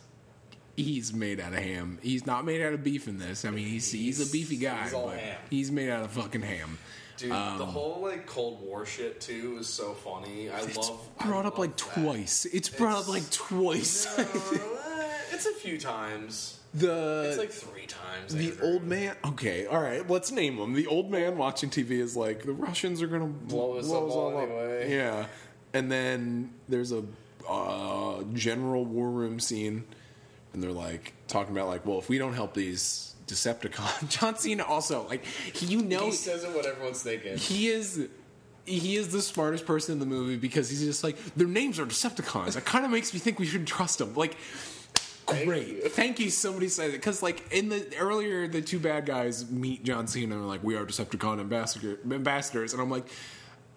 he's made out of ham. He's not made out of beef in this. I mean, he's he's, a beefy guy, he's but ham. he's made out of fucking ham. Dude, Um, the whole like Cold War shit too is so funny. I It's love. I brought up love like that. twice. It's brought up like twice. No, it's a few times. the It's like three times. the old man. Okay, all right. Let's name them. The old man watching TV is like the Russians are gonna Blow us up all anyway. Yeah, and then there's a uh, general war room scene, and they're like talking about like, well, if we don't help these Decepticons, John Cena also like he, you know He says it what everyone's thinking. he is he is the smartest person in the movie because he's just like their names are Decepticons. It kind of makes me think we should trust them. Like, great, you. thank you. Somebody said it because like in the earlier, the two bad guys meet John Cena and are like, we are Decepticon ambassador, ambassadors, and I'm like.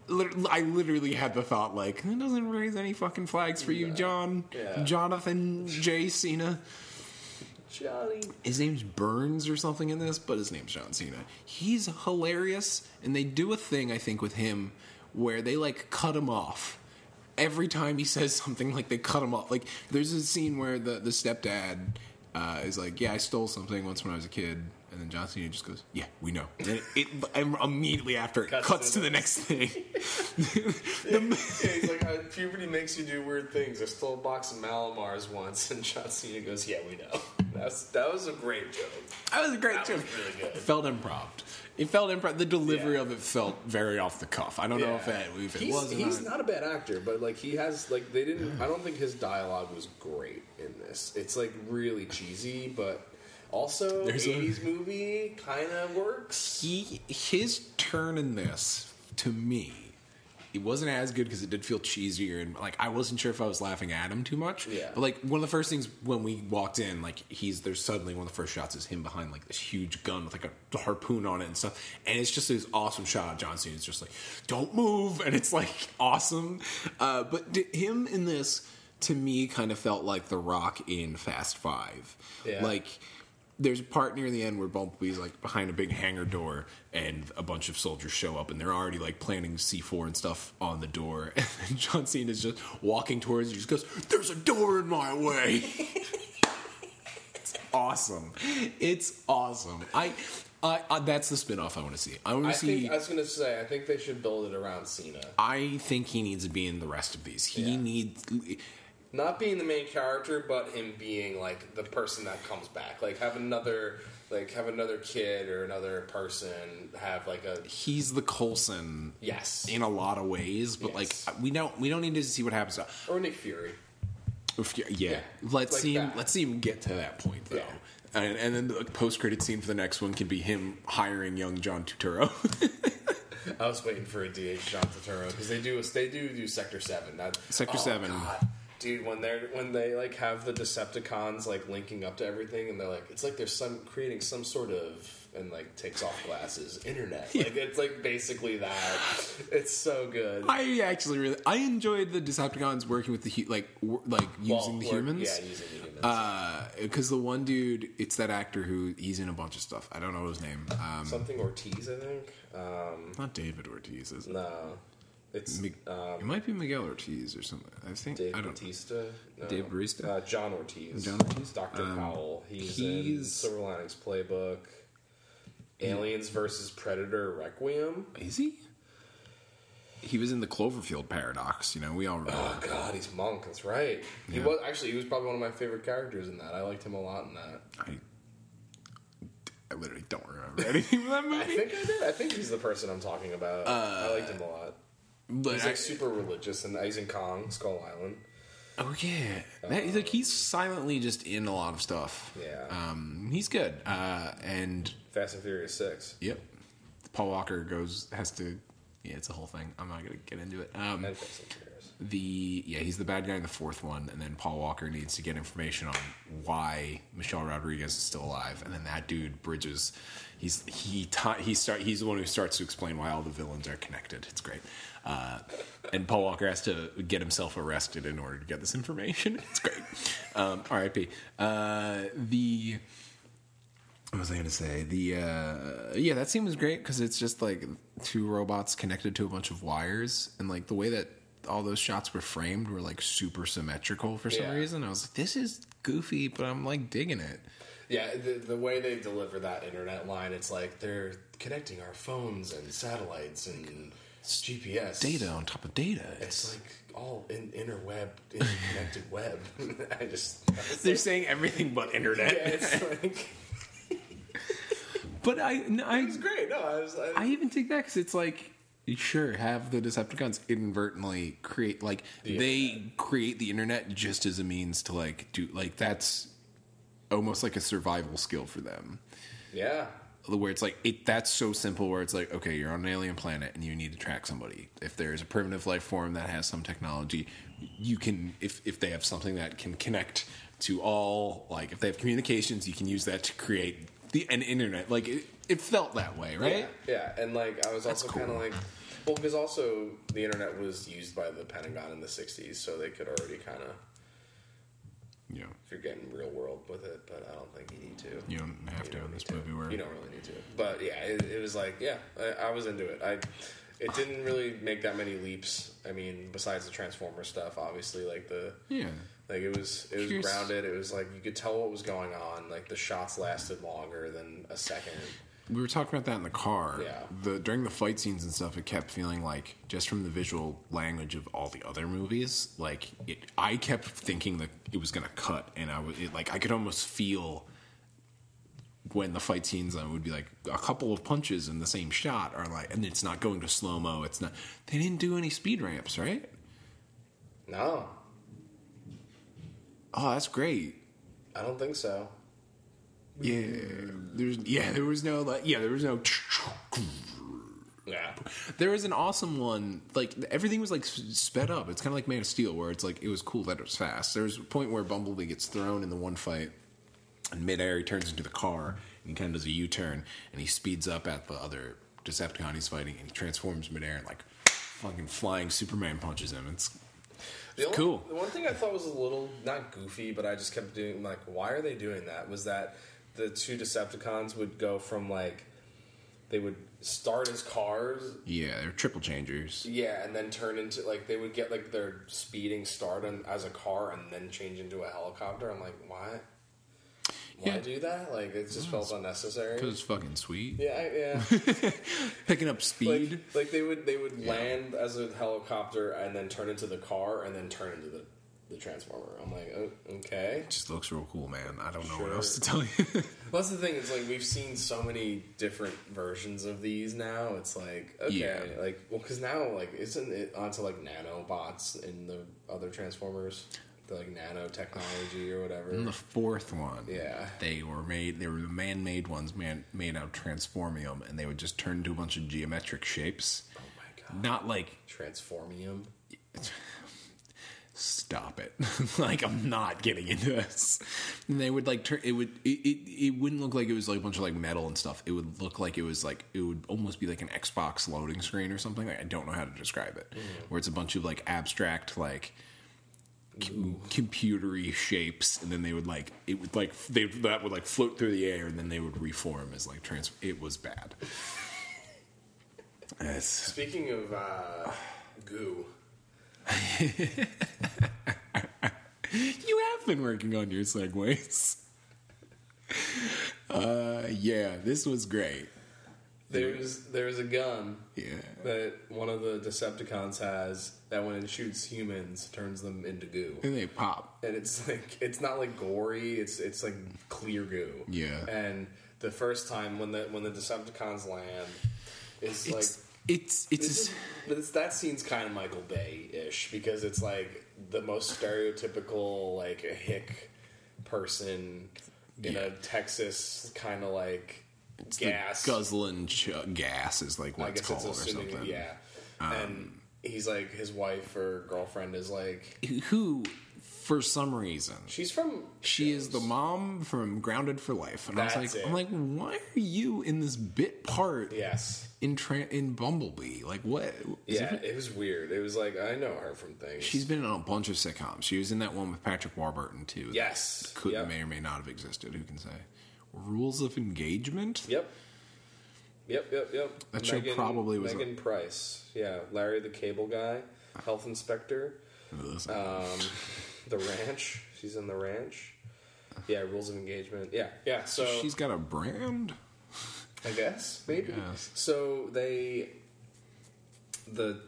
lit- I literally had the thought, like, it doesn't raise any fucking flags for you, John, Yeah. Jonathan J. Cena. Johnny. His name's Burns or something in this, but his name's John Cena. He's hilarious, and they do a thing I think with him where they like cut him off every time he says something. Like they cut him off. Like there's a scene where the the stepdad uh, is like, "Yeah, I stole something once when I was a kid." And then John Cena just goes, "Yeah, we know." And it, and immediately after it Cuts cuts, to the next thing. Yeah, he's like, uh, puberty makes you do weird things. I stole a box of Mallomars once, and John Cena goes, "Yeah, we know." That's that was a great joke. That was a great That joke. was really good. It felt improv. It felt improv. The delivery Yeah. of it felt very off the cuff. I don't know if it, if it he's, was. he's not. not a bad actor, but like he has like they didn't. I don't think his dialogue was great in this. It's like really cheesy, but also There's a- eighties movie kind of works. he his turn in this to me it wasn't as good because it did feel cheesier and like I wasn't sure if I was laughing at him too much. Yeah. But like one of the first things when we walked in, like he's there's suddenly one of the first shots is him behind like this huge gun with like a harpoon on it and stuff, and it's just this awesome shot. of John Cena is just like, "Don't move," and it's like awesome. Uh, but d- him in this to me kind of felt like The Rock in Fast Five. Yeah. Like there's a part near the end where Bumblebee's like behind a big hangar door and a bunch of soldiers show up and they're already like planting C4 and stuff on the door. And then John Cena's just walking towards you, just goes, There's a door in my way. it's awesome. It's awesome. I, I, I that's the spin-off I want to see. I want to see think I was gonna say I think they should build it around Cena, I think he needs to be in the rest of these. He Yeah. needs not being the main character, but him being like the person that comes back. Like have another like have another kid or another person have like a he's the Coulson yes in a lot of ways, but Yes. like we don't we don't need to see what happens. To or Nick Fury. Yeah, Yeah, let's like see him. that. Let's see him get to that point though. Yeah. And, and then the post credit scene for the next one can be him hiring young John Turturro. I was waiting for a DH John Turturro because they do they do do Sector Seven. That, Sector oh, 7. God. Dude, when they're when they like have the Decepticons like linking up to everything, and they're like, it's like there's some creating some sort of and like takes off glasses internet. Like it's like basically that. It's so good. I actually really I enjoyed the Decepticons working with the hu- like like using the humans. Yeah, using the humans. Because the one dude, it's that actor who he's in a bunch of stuff. I don't know his name. Um, Something Ortiz, I think. Um, not David Ortiz, is it? no, it's Mig- um, it might be Miguel Ortiz or something. I think Dave I don't. Batista. No. Dave Bautista? Uh, John Ortiz. John Ortiz? Doctor Um, Powell. He's, he's- in Silver Linings Playbook. Aliens versus Predator Requiem. Is he? He was in the Cloverfield paradox. You know, we all remember. Oh God, he's Monk. That's right. He was actually he was probably one of my favorite characters in that. I liked him a lot in that. I, I literally don't remember anything from that movie. I think I did. I think he's the person I'm talking about. I liked him a lot. But He's I- like super religious, and he's in Kong, Skull Island. oh yeah, that, he's like he's silently just in a lot of stuff. Yeah. um, he's good. Uh, and Fast and Furious Six. yep, Paul Walker goes has to. Yeah, it's a whole thing. I'm not gonna get into it. Um, And Fast and Furious. the yeah he's the bad guy in the fourth one and then paul walker needs to get information on why michelle rodriguez is still alive and then that dude bridges he's he ta- he start he's the one who starts to explain why all the villains are connected it's great uh, and paul walker has to get himself arrested in order to get this information it's great um, rip uh, the what was I going to say? The uh, yeah, that scene was great because it's just like two robots connected to a bunch of wires, and like the way that all those shots were framed were like super symmetrical for some Yeah. reason. I was like, this is goofy, but I'm like digging it. Yeah, the, the way they deliver that internet line, it's like they're connecting our phones and satellites and GPS Data on top of data. It's like all in interweb, interconnected web. I just I They're like, saying everything but internet. yeah, it's like but I, no, I, it's great. No, I was like, I even take that because it's like sure have the Decepticons inadvertently create like The they create the internet just as a means to like do like that's almost like a survival skill for them yeah, where it's like it that's so simple where it's like okay you're on an alien planet and you need to track somebody if there's a primitive life form that has some technology you can if if they have something that can connect to all like if they have communications you can use that to create the an internet like it, it felt that way right yeah, yeah. And like I was also cool. kind of like, well, because also the internet was used by the Pentagon in the '60s, so they could already kind of yeah if you're getting real world with it. But I don't think you need to. you don't have You to don't in this to. movie where you don't really need to. But yeah, it, it was like yeah, I, I was into it. I it didn't really make that many leaps. I mean, besides the Transformer stuff, obviously, like the yeah like it was it was grounded. It was like you could tell what was going on. Like the shots lasted longer than a second. We were talking about that in the car. Yeah. The during the fight scenes and stuff, it kept feeling like just from the visual language of all the other movies, like it. I kept thinking that it was gonna cut, and I was it, like I could almost feel when the fight scenes uh, would be like a couple of punches in the same shot are like, and it's not going to slow mo. It's not. They didn't do any speed ramps, right? No, Oh, that's great. I don't think so. Yeah, there's yeah there was no like yeah there was no. Yeah. There was an awesome one. Like everything was like sped up. It's kind of like Man of Steel, where it's like it was cool that it was fast. There's a point where Bumblebee gets thrown in the one fight, and midair he turns into the car and he kind of does a U-turn and he speeds up at the other Decepticon he's fighting and he transforms midair and like fucking flying Superman punches him. It's The only, cool. The one thing I thought was a little not goofy, but I just kept doing like, why are they doing that? Was that the two Decepticons would go from like they would start as cars, yeah, they're triple changers. yeah, and then turn into like they would get like their speeding start on, as a car and then change into a helicopter. I'm like, why? Why Yeah. do that? Like it just felt unnecessary. Because it's fucking sweet. Yeah, yeah. Picking up speed. like, like they would they would land as a helicopter and then turn into the car and then turn into the, the transformer. I'm like, oh, okay. just looks real cool, man. I don't know what else to tell you. Well, that's the thing. It's like we've seen so many different versions of these now. It's like okay, Yeah. like well, because now like isn't it onto like nanobots in the other transformers, the like nanotechnology or whatever. And the fourth one, Yeah. they were made. They were the man-made ones, man made out of transformium, and they would just turn into a bunch of geometric shapes. oh my god, Not like transformium. stop it. like I'm not getting into this. And they would like turn. It would. It, it. It wouldn't look like it was like a bunch of like metal and stuff. It would look like it was like it would almost be like an Xbox loading screen or something. Like, I don't know how to describe it. Where it's a bunch of like abstract like. com- computery shapes and then they would like it would like they that would like float through the air and then they would reform as like trans it was bad It's- Speaking of uh, goo, you have been working on your segues. Uh yeah this was great. There's there's a gun yeah. that one of the Decepticons has that when it shoots humans turns them into goo. and they pop. And it's like it's not like gory. It's it's like clear goo. Yeah. and the first time when the when the decepticons land is like it's it's is, but that scene's kind of michael bay-ish because it's like the most stereotypical like a hick person in Yeah. a texas kind of like it's gas. guzzling ch- gas is like what I it's called or something. Um, yeah. And he's like his wife or girlfriend is like who for some reason she's from She is the mom from Grounded for Life, and I was like, it. I'm like, why are you in this bit part? Yes in tra- in Bumblebee? Like, what? Yeah, it- it was weird. It was like I know her from things. she's been in a bunch of sitcoms. She was in that one with Patrick Warburton too. yes, could yep. may or may not have existed. Who can say? Rules of Engagement. Yep. Yep, yep, yep. That show probably was a- Price. Yeah, Larry the Cable Guy, Health Inspector, um, The Ranch. She's in The Ranch. Yeah, Rules of Engagement. Yeah, yeah. So she's got a brand. I guess maybe. guess. So they, the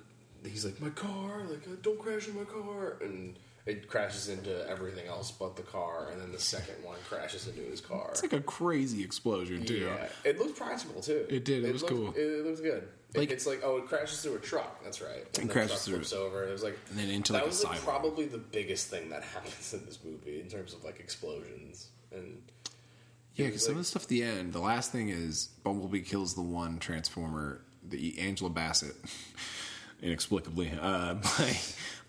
he's like my car, like uh, don't crash in my car, and it crashes into everything else but the car, and then the second one crashes into his car. It's like a crazy explosion too. Yeah, it looked practical too. It did, it was looked, cool. It, it looked good. It- Like- it's like oh, it crashes through a truck. That's right. And the crashes truck through- flips over. It was like And then into, that like, a was like probably the biggest thing that happens in this movie in terms of like explosions and Yeah, because some of the stuff at the end, the last thing is Bumblebee kills the one Transformer, the Angela Bassett, inexplicably, uh, by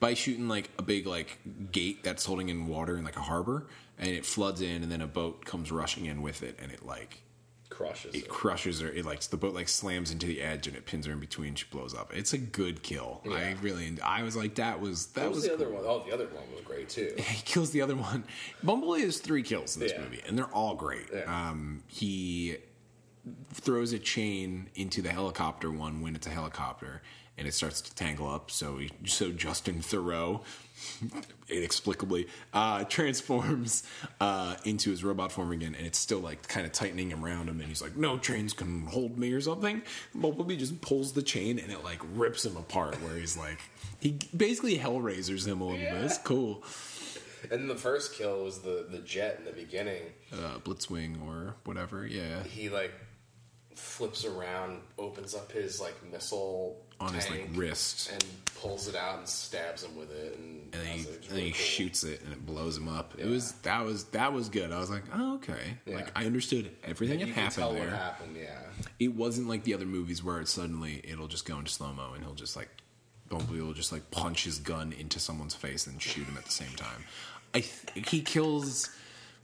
by shooting like a big like gate that's holding in water in like a harbor, and it floods in, and then a boat comes rushing in with it, and it like crushes. it It. crushes her. It like the boat like slams into the edge, and it pins her in between. She blows up. It's a good kill. I really, I was like, that was that was, was the other cool. one? Oh, the other one was great too. he kills the other one. Bumblebee has three kills in this Yeah. movie, and they're all great. Yeah. Um, he throws a chain into the helicopter one when it's a helicopter, and it starts to tangle up. So he, so Justin Theroux inexplicably uh, transforms uh, into his robot form again, and it's still like kind of tightening around him. And he's like, "No chains can hold me" or something. Bumblebee just pulls the chain, and it like rips him apart. Where he's like, he basically Hellraisers him a little bit. It's cool. And the first kill was the the jet in the beginning. Uh, Blitzwing or whatever. Yeah, He like flips around, opens up his like missile on his like wrist. and pulls it out and stabs him with it. And, and I he, like, and then really he cool. shoots it and it blows him up. It was that was that was good. I was like, oh okay, Yeah. like I understood everything You that happened there. what happened. Yeah. It wasn't like the other movies where it suddenly it'll just go into slow mo and he'll just like Bumblebee will just like punch his gun into someone's face and shoot him at the same time. I th- he kills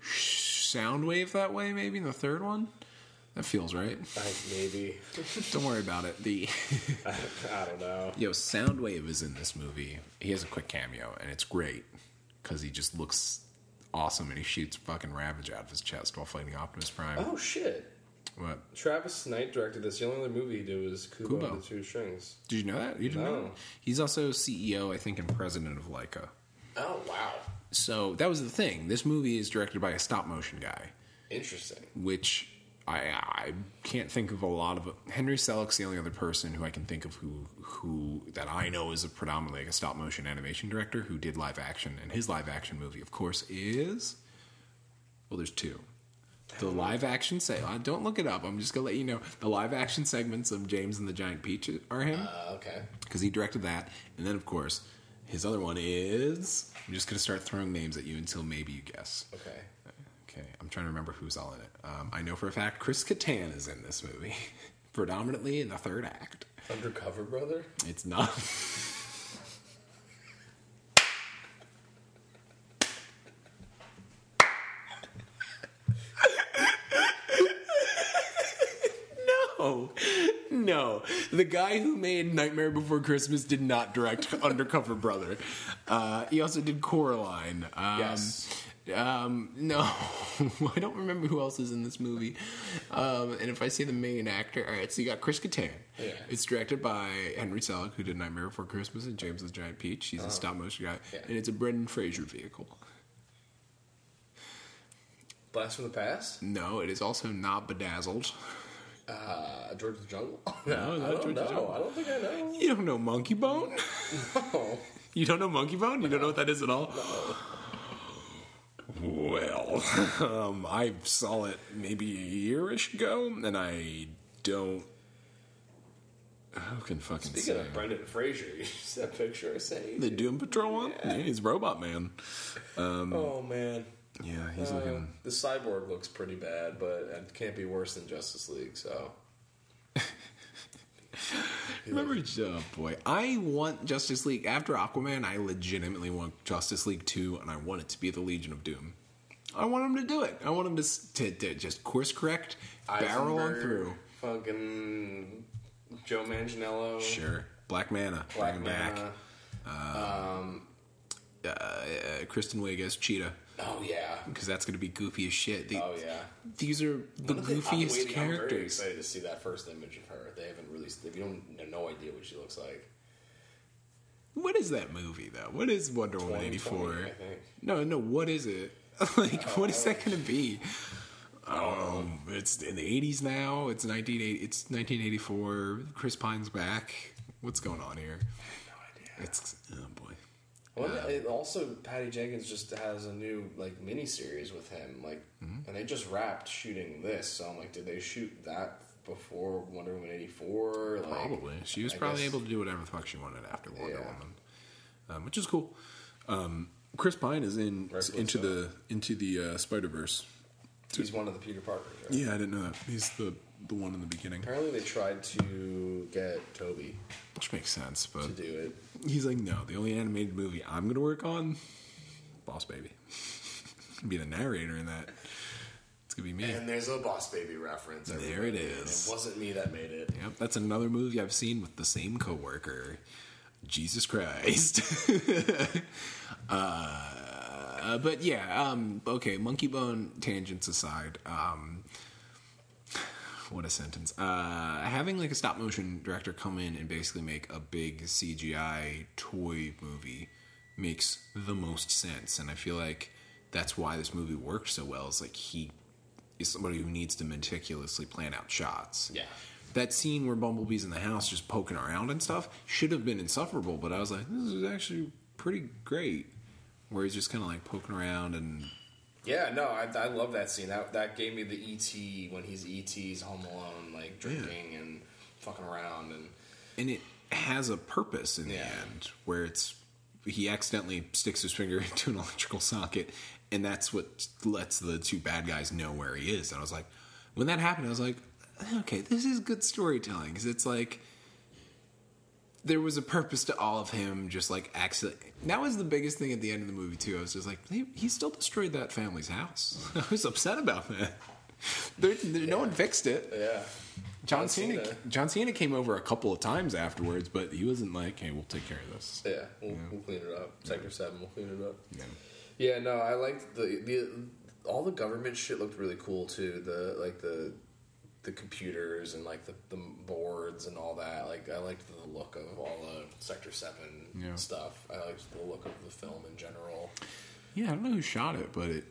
Soundwave that way maybe in the third one. That feels right. I, maybe. Don't worry about it. The I don't know. Yo, Soundwave is in this movie. He has a quick cameo, and it's great because he just looks awesome, and he shoots fucking Ravage out of his chest while fighting Optimus Prime. Oh shit! What? Travis Knight directed this. The only other movie he did was Kubo, Kubo. and the Two Strings. Did you know that? You didn't know? No. That? He's also CEO, I think, and president of Laika. Oh wow! So that was the thing. This movie is directed by a stop motion guy, Interesting. which I I can't think of a lot of. Henry Selick's the only other person who I can think of who who that I know is a predominantly like a stop motion animation director who did live action, and his live action movie, of course, is well, there's two. The live action say don't look it up. I'm just gonna let you know the live action segments of James and the Giant Peach are him Uh, okay. because he directed that, and then of course his other one is. I'm just gonna start throwing names at you until maybe you guess. Okay. Okay, I'm trying to remember who's all in it. Um, I know for a fact Chris Kattan is in this movie, predominantly in the third act. Undercover brother. It's not. no, no. The guy who made Nightmare Before Christmas did not direct Undercover Brother. Uh, he also did Coraline. Um, Yes. Um, no, I don't remember who else is in this movie. Um, and if I say the main actor, all right, so you got Chris Kattan. Yeah. It's directed by Henry Selick, who did Nightmare Before Christmas and James the Giant Peach. He's a stop motion guy, Yeah. and it's a Brendan Fraser vehicle. Blast from the Past. No, it is also not bedazzled. Uh, George of the Jungle. No, I don't George of the know. Jungle. I don't think I know. You don't know Monkeybone? Oh. You don't know Monkeybone? You don't know what that is at all? Well, um, I saw it maybe a yearish ago, and I don't. Who can fucking Speaking say? of Brendan Fraser, you see that picture I sent you? the Doom Patrol one? Yeah, he's Robot Man. oh man. Yeah, he's Uh, looking. the cyborg looks pretty bad, but it can't be worse than Justice League. So Remember, oh boy, I want Justice League after Aquaman. I legitimately want Justice League two, and I want it to be the Legion of Doom. I want him to do it. I want him to to, to just course correct, barrel on through. Fucking Joe Manganiello. Sure, Black Manta, Black bring him back. Manta. Um, Uh, uh, Kristen Wiig as Cheetah, oh yeah. because that's going to be goofy as shit. The- Oh yeah. These are the One of I'm goofiest waiting- I'm very excited to see that first image of her. They haven't released. They don't have no idea what she looks like. What is that movie though? What is Wonder Woman eighty 2020, four? I. No, no. What is it? like, what is that oh. going to be? I don't know. It's in the eighties now. It's nineteen eighty. It's nineteen eighty four. Chris Pine's back. What's going on here? No idea. It's oh Well, it also Patty Jenkins just has a new like mini series with him, like, Mm-hmm. and they just wrapped shooting this. So I'm like, did they shoot that before Wonder Woman eighty four? Like, Probably. She was I probably guess- able to do whatever the fuck she wanted after Wonder Yeah. Woman, um, which is cool. Um, Chris Pine is in Rightfully into the into the uh, Spider Verse. He's one of the Peter Parkers. Right? Yeah, I didn't know that. He's the the one in the beginning, Apparently, they tried to get Tobey which makes sense. But to do it. he's like, no, the only animated movie I'm gonna work on, Boss Baby, be the narrator in that. It's gonna be me. And there's a Boss Baby reference. There it is. It wasn't me that made it. Yep, that's another movie I've seen with the same coworker. Jesus Christ. uh, but yeah, um, okay, Monkeybone tangents aside, um, what a sentence. Uh, having like a stop motion director come in and basically make a big CGI toy movie makes the most sense, and I feel like that's why this movie worked so well. Is like he is somebody who needs to meticulously plan out shots. Yeah. That scene where Bumblebee's in the house just poking around and stuff should have been insufferable, but I was like, this is actually pretty great. Where he's just kind of like poking around and Yeah, no, I, I love that scene. That that gave me the ET when he's ET's home alone, like drinking and fucking around, and and it has a purpose in the end where it's he accidentally sticks his finger into an electrical socket and that's what lets the two bad guys know where he is. And i was like when that happened i was like okay this is good storytelling because it's like there was a purpose to all of him just like accident that was the biggest thing at the end of the movie too i was just like he, he still destroyed that family's house i was upset about that there, there- no one fixed it yeah, John John Cena, Cena. John Cena came over a couple of times afterwards, but he wasn't like, "Hey, we'll take care of this." yeah, we'll, we'll clean it up. Sector Seven, we'll clean it up. Yeah. Yeah, no, I liked the the all the government shit looked really cool too. The like the the computers and like the, the boards and all that. Like I liked the look of all the Sector Seven Yeah. stuff. I liked the look of the film in general. Yeah, I don't know who shot it, but it.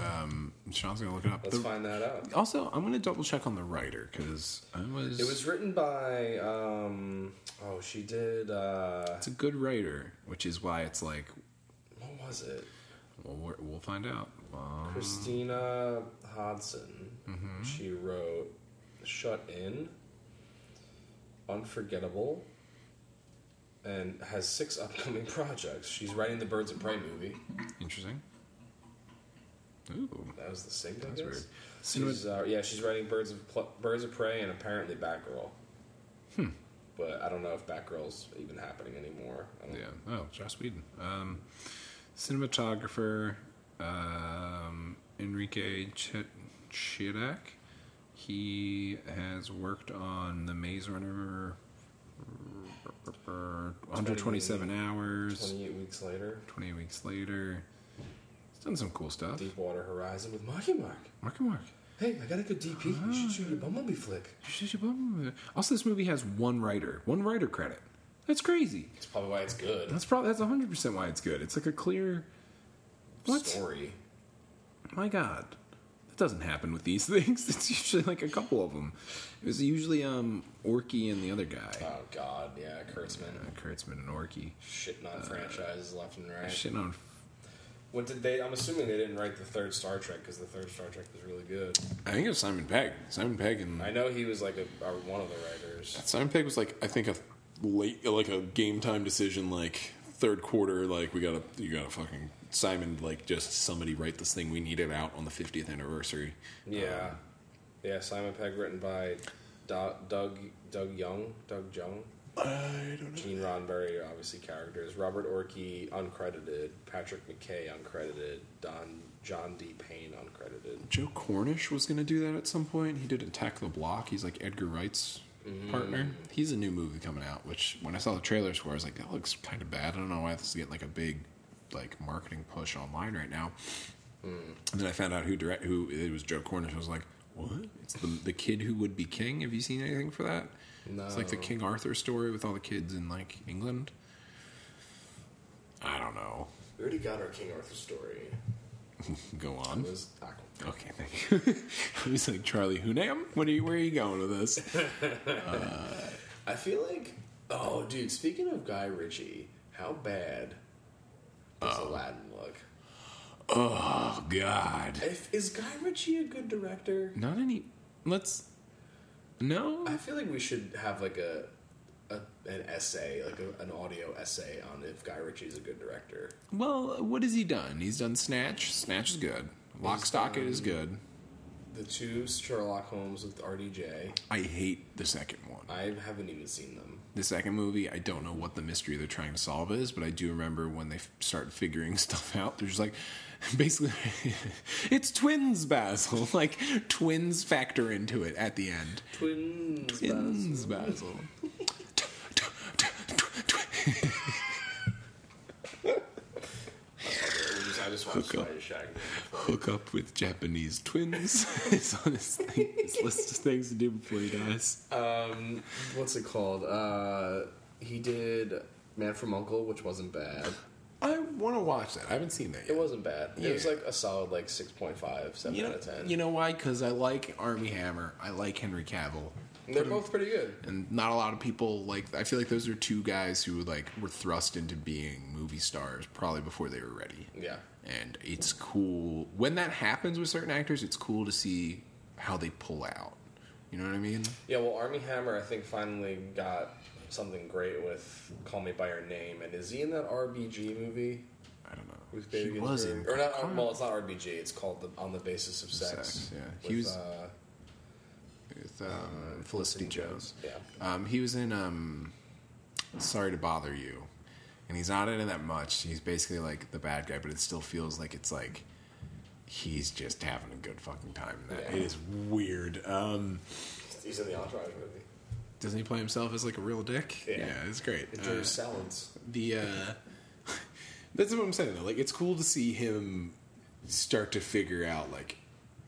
Um, Sean's gonna look it up. Let's The- find that out. also, I'm gonna double check on the writer because I was. It was written by um oh she did uh It's a good writer, which is why it's like, what was it? well, we're, we'll find out. Um, Christina Hodson. Mm-hmm. She wrote Shut In, Unforgettable, and has six upcoming projects. She's writing the Birds of Prey movie. interesting. Ooh, That was the same. I That's guess. weird. She's uh, yeah, she's writing Birds of Pl- Birds of Prey and apparently Batgirl. Hmm. But I don't know if Batgirl's even happening anymore. I don't yeah. Oh, Joss Whedon. Um, cinematographer um, Enrique Ch- Chirac. He has worked on the Maze Runner. 127 hours. 28 weeks later, 28 weeks later. He's done some cool stuff. Deepwater Horizon with Marky Mark. Mark and Mark. Hey, I got a good DP. You should shoot a Bumblebee flick. You should shoot Bumblebee. Also, this movie has one writer, one writer credit. That's crazy. That's probably why it's good. That's probably that's 100 percent why it's good. It's like a clear. What? Story. My God, doesn't happen with these things. It's usually like a couple of them. It was usually um Orky and the other guy, Oh God, yeah, Kurtzman uh, Kurtzman and Orky, shitting on franchises left and right. shitting on. What did they? I'm assuming they didn't write the third Star Trek because the third Star Trek was really good. I think it was Simon Pegg. Simon Pegg and I know he was like a, a one of the writers. Simon Pegg was like I think a late like a game time decision like third quarter like we gotta you gotta fucking Simon like just somebody write this thing we need it out on the 50th anniversary. Yeah, um, yeah. Simon Pegg, written by Do- Doug Doug Young, Doug Jung, I don't know. Gene Roddenberry, obviously characters. Robert Orkey, uncredited. Patrick McKay, uncredited. Don John D. Payne, uncredited. Joe Cornish was gonna do that at some point. He did Attack the Block. He's like Edgar Wright's mm-hmm. partner. He's a new movie coming out, which when I saw the trailers for, I was like, that looks kind of bad. I don't know why this is getting like a big like marketing push online right now. And then I found out who direct who it was. Joe Cornish. I was like, what? It's the the kid who would be king. Have you seen anything for that? No. It's like the King Arthur story with all the kids in like England. I don't know. We already got our King Arthur story. Go It on. Okay, thank you. Was like Charlie Hunnam. What are you? Where are you going with this? I feel like, oh, dude. Speaking of Guy Ritchie, how bad does oh. Aladdin look? Oh God, If, is Guy Ritchie a good director? not any. Let's. No, I feel like we should have like a, a an essay, like a, an audio essay on if Guy Ritchie is a good director. well, what has he done? He's done Snatch. Snatch is good. Lock, Stock, it is good. The two Sherlock Holmes with RDJ. I hate the second one. I haven't even seen them. The second movie, I don't know what the mystery they're trying to solve is, but I do remember when they f- start figuring stuff out. They're just like, basically, it's twins, Basil. Like twins factor into it at the end. Twins. Twins, Basil. I just, I just just watched Hook up. Hook up with Japanese twins. it's on his, thing, his list of things to do before he dies. Um, what's it called? Uh, he did Man from Uncle, which wasn't bad. I want to watch that. I haven't seen that yet. It wasn't bad. It was like a solid like 6.5, 7 You know, out of 10. you know why? Because I like Armie Hammer. I like Henry Cavill. And they're both pretty good. and not a lot of people like i feel like those are two guys who like were thrust into being movie stars probably before they were ready Yeah. And it's cool when that happens with certain actors it's cool to see how they pull out you know what i mean Yeah, well, Armie Hammer, I think, finally got something great with Call Me By Your Name. And is he in that RBG movie? i don't know With Baby he was in Or not, Car- well, it's not RBG. It's called the, On the Basis of Sex. Sex, yeah. With, He was- Uh, with um, felicity jones yeah. um, he was in um, sorry to bother you and he's not in it that much he's basically like the bad guy but it still feels like it's like he's just having a good fucking time. Yeah. it is weird um, He's in the Entourage movie. Doesn't he play himself as like a real dick? Yeah. it's great. Enjoy Uh, salads. the uh, that's what I'm saying though. Like, it's cool to see him start to figure out. Like,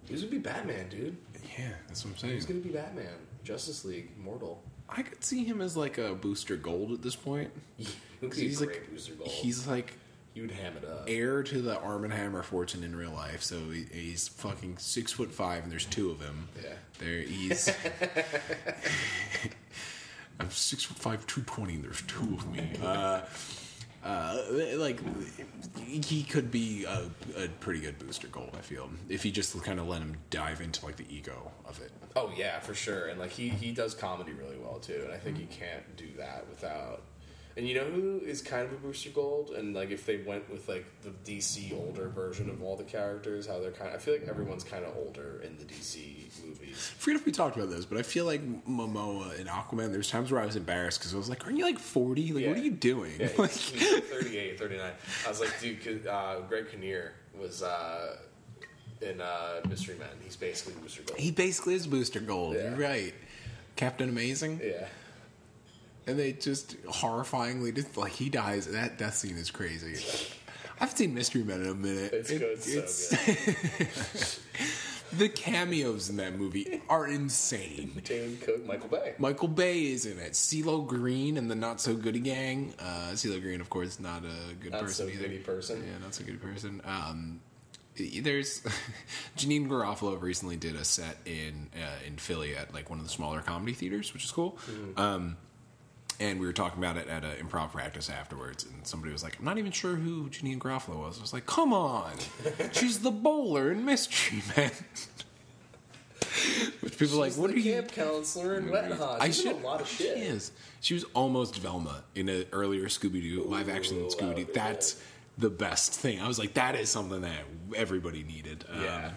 He's gonna be Batman, dude. yeah, that's what I'm saying. He's gonna be Batman. Justice League, Mortal. I could see him as like a Booster Gold at this point. He would 'Cause be a he's like Booster Gold. he's like would ham it up. heir to the Arm and Hammer fortune in real life. So he, he's fucking six foot five, and there's two of him. Yeah. there he's. I'm six foot five, two twenty, and there's two of me. Uh, uh, like he could be a, a pretty good Booster Gold. I feel if you just kind of let him dive into like the ego of it. Oh yeah, for sure. And like he he does comedy really well too. And I think you can't do that without. And you know who is kind of a booster gold? And like if they went with like the DC older version of all the characters, how they're kind. of... I feel like everyone's kind of older in the DC movies. I forget if we talked about this, but I feel like Momoa in Aquaman. There's times where I was embarrassed because I was like, "Aren't you like 40? Like, what are you doing?" Yeah, like, he's, he's 38, 39. I was like, dude, uh, Greg Kinnear was uh, in uh, Mystery Men. He's basically Booster Gold. he basically is booster gold. Yeah. You're right. Captain Amazing. yeah. And they just horrifyingly just like he dies. That death scene is crazy. I haven't seen Mystery Men in a minute. It's It- good, so it's- the cameos in that movie are insane. Dane Cook, Michael Bay. Michael Bay is in it. CeeLo Green and the Not So Goody Gang. Uh, CeeLo Green, of course, not a good Not person so either. goody person. Yeah, not so good person. Um, there's Janeane Garofalo recently did a set in uh, in Philly at like one of the smaller comedy theaters, which is cool. Mm-hmm. Um, and we were talking about it at an improv practice afterwards, and somebody was like, "I'm not even sure who Janeane Garofalo was." I was like, "Come on, she's the bowler in Mystery Men." Which people are like, "What are you?" camp counselor in Wet Hot. I should. a lot of shit. She is. She was almost Velma in an earlier Scooby Doo live action Scooby Doo. That's the best thing. I was like, that is something that everybody needed. Yeah, Um,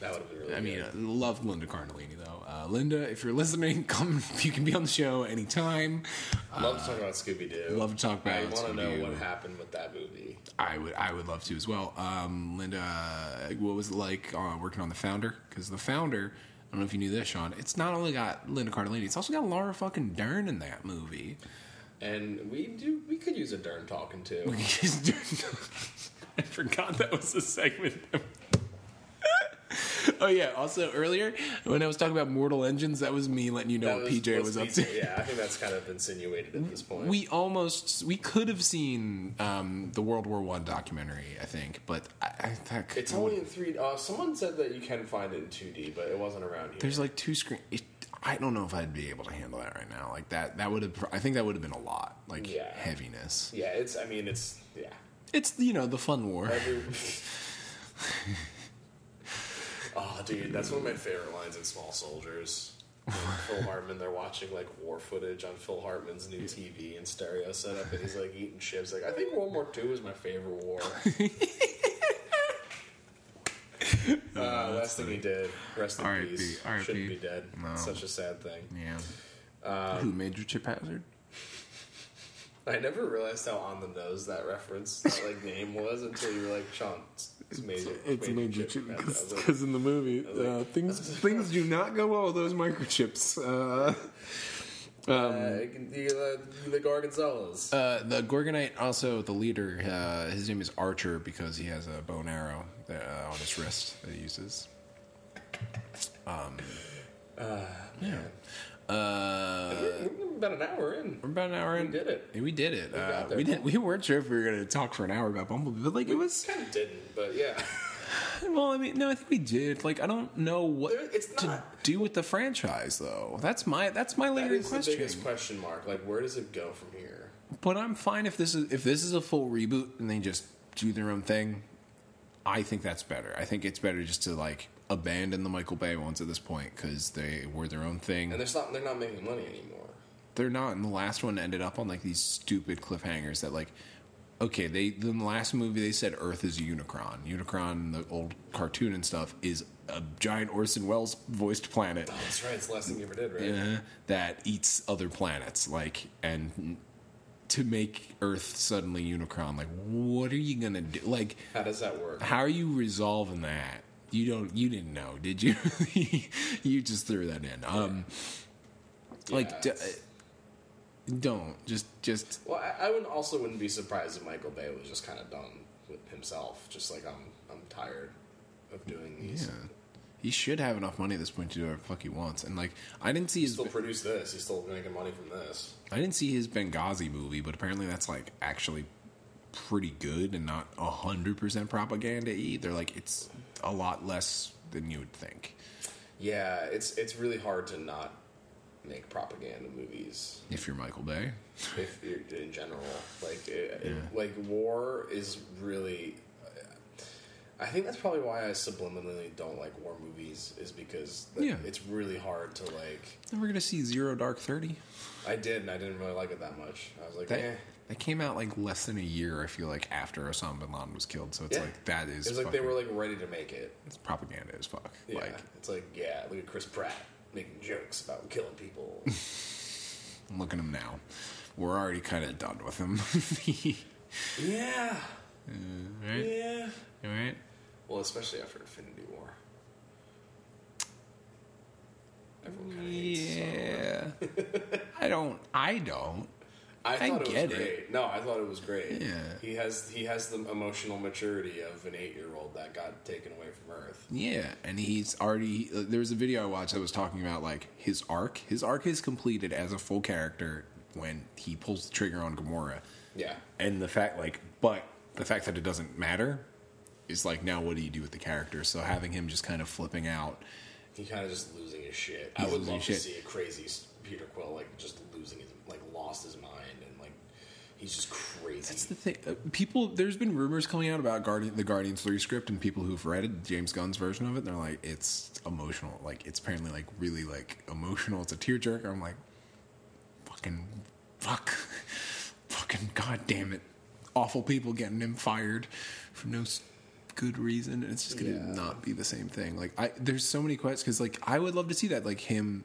that would have been really. I mean, good. I love Linda Cardellini though. Uh, Linda, if you're listening, come. You can be on the show anytime. love to talk about Scooby Doo. love to talk about. I want to know what happened with that movie. I would, I would love to as well. Um, Linda, uh, what was it like uh, working on the Founder? Because the Founder, I don't know if you knew this, Sean. It's not only got Linda Cardellini, it's also got Laura fucking Dern in that movie. And we do. We could use a Dern talking too. I forgot that was a segment. oh yeah. Also earlier when I was talking about Mortal Engines, that was me letting you know what PJ was, up to. Yeah, I think that's kind of insinuated at this point. We almost we could have seen um, the World War One documentary, I think, but I, I think it's only in three. Uh, someone said that you can find it in two D, but it wasn't around here. there's like two screen. It, I don't know if I'd be able to handle that right now. Like that, that would have. I think that would have been a lot. Like Yeah. heaviness. yeah, it's. I mean, it's. Yeah. It's you know the fun war. Every... oh, dude, that's one of my favorite lines in Small Soldiers. When Phil Hartman, they're watching like war footage on Phil Hartman's new TV and stereo setup, and he's like eating chips. Like, I think World War II is my favorite war. uh, last thing he did. Rest in R.I.P., peace. R.I.P.. Shouldn't be dead. No. Such a sad thing. Yeah. Who Major Chip Hazard? I never realized how on the nose that reference, that like name was until you were like, Sean, it's, it's major. It's major chip. chip I like, because in the movie was like- uh, things things do not go well with those microchips. Uh, uh, the, uh, the Gorgonzolas. Uh, the Gorgonite, also the leader, uh, his name is Archer because he has a bow and arrow uh, on his wrist that he uses. Um, yeah. Uh, We're about an hour in. we're about an hour in. We did it. We did it. got uh, we didn't. We weren't sure if we were going to talk for an hour about Bumblebee, but like it was. Kind of didn't, but yeah. Well, I mean, no, I think we did. Like, I don't know what it's to do with the franchise, though. That's my that's my That lingering is the biggest question mark. Like, where does it go from here? But I'm fine if this is if this is a full reboot and they just do their own thing. I think that's better. I think it's better just to like abandon the Michael Bay ones at this point because they were their own thing. And they're not they're not making money anymore. They're not. And the last one ended up on like these stupid cliffhangers that like. Okay, they in the last movie they said Earth is a Unicron. Unicron, the old cartoon and stuff, is a giant Orson Welles voiced planet. Oh, that's right. It's the last thing you ever did, right? Yeah, that eats other planets. Like, and to make Earth suddenly Unicron, like, what are you gonna do? Like, How does that work? how are you resolving that? You don't. You didn't know, did you? you just threw that in. Um, like, d- don't just just Well, I, I would also wouldn't be surprised if Michael Bay was just kind of done with himself. Just like I'm, I'm tired of doing these. yeah. He should have enough money at this point to do whatever the fuck he wants. And like, I didn't see his Still produce this. He's still making money from this. I didn't see his Benghazi movie, but apparently that's like actually pretty good and not hundred percent propaganda. They're like it's a lot less than you would think. Yeah, it's it's really hard to not make propaganda movies If you're Michael Bay, if you're, in general. Like it, it- like war is really. I think that's probably why I subliminally don't like war movies. Is because Yeah. it's really hard to like. We're gonna see Zero Dark Thirty. I did, and I didn't really like it that much. I was like, That eh. That came out like less than a year. I feel like after Osama bin Laden was killed. So it's Yeah. like that is. It was like they were like ready to make it. it's propaganda as fuck. Yeah, Like it's like yeah, look at Chris Pratt making jokes about killing people. look at him now. We're already kind of done with him. yeah, uh, right? yeah. All right. Well, especially after Infinity War. Everyone kind of hates Yeah. I don't. I don't. I I thought it was it. great. No, I thought it was great. Yeah. he has he has the emotional maturity of an eight year old that got taken away from Earth. Yeah, and he's already. There was a video I watched that was talking about like his arc. His arc is completed as a full character when he pulls the trigger on Gamora, Yeah, and the fact like, but the fact that it doesn't matter is like now what do you do with the character? So having him just kind of flipping out. he kind of just losing his shit. He's I would love to shit. see a crazy Peter Quill like just losing his like lost his mind he's just crazy. That's the thing. Uh, people, there's been rumors coming out about Guardian, the Guardians Three script, and people who've read it, James Gunn's version of it, they're like, it's emotional. Like it's apparently like really like emotional. It's a tearjerker. I'm like, fucking, fuck, fucking, god damn it, awful people getting him fired for no good reason. And it's just gonna Yeah. not be the same thing. Like I, there's so many questions because like I would love to see that. Like him,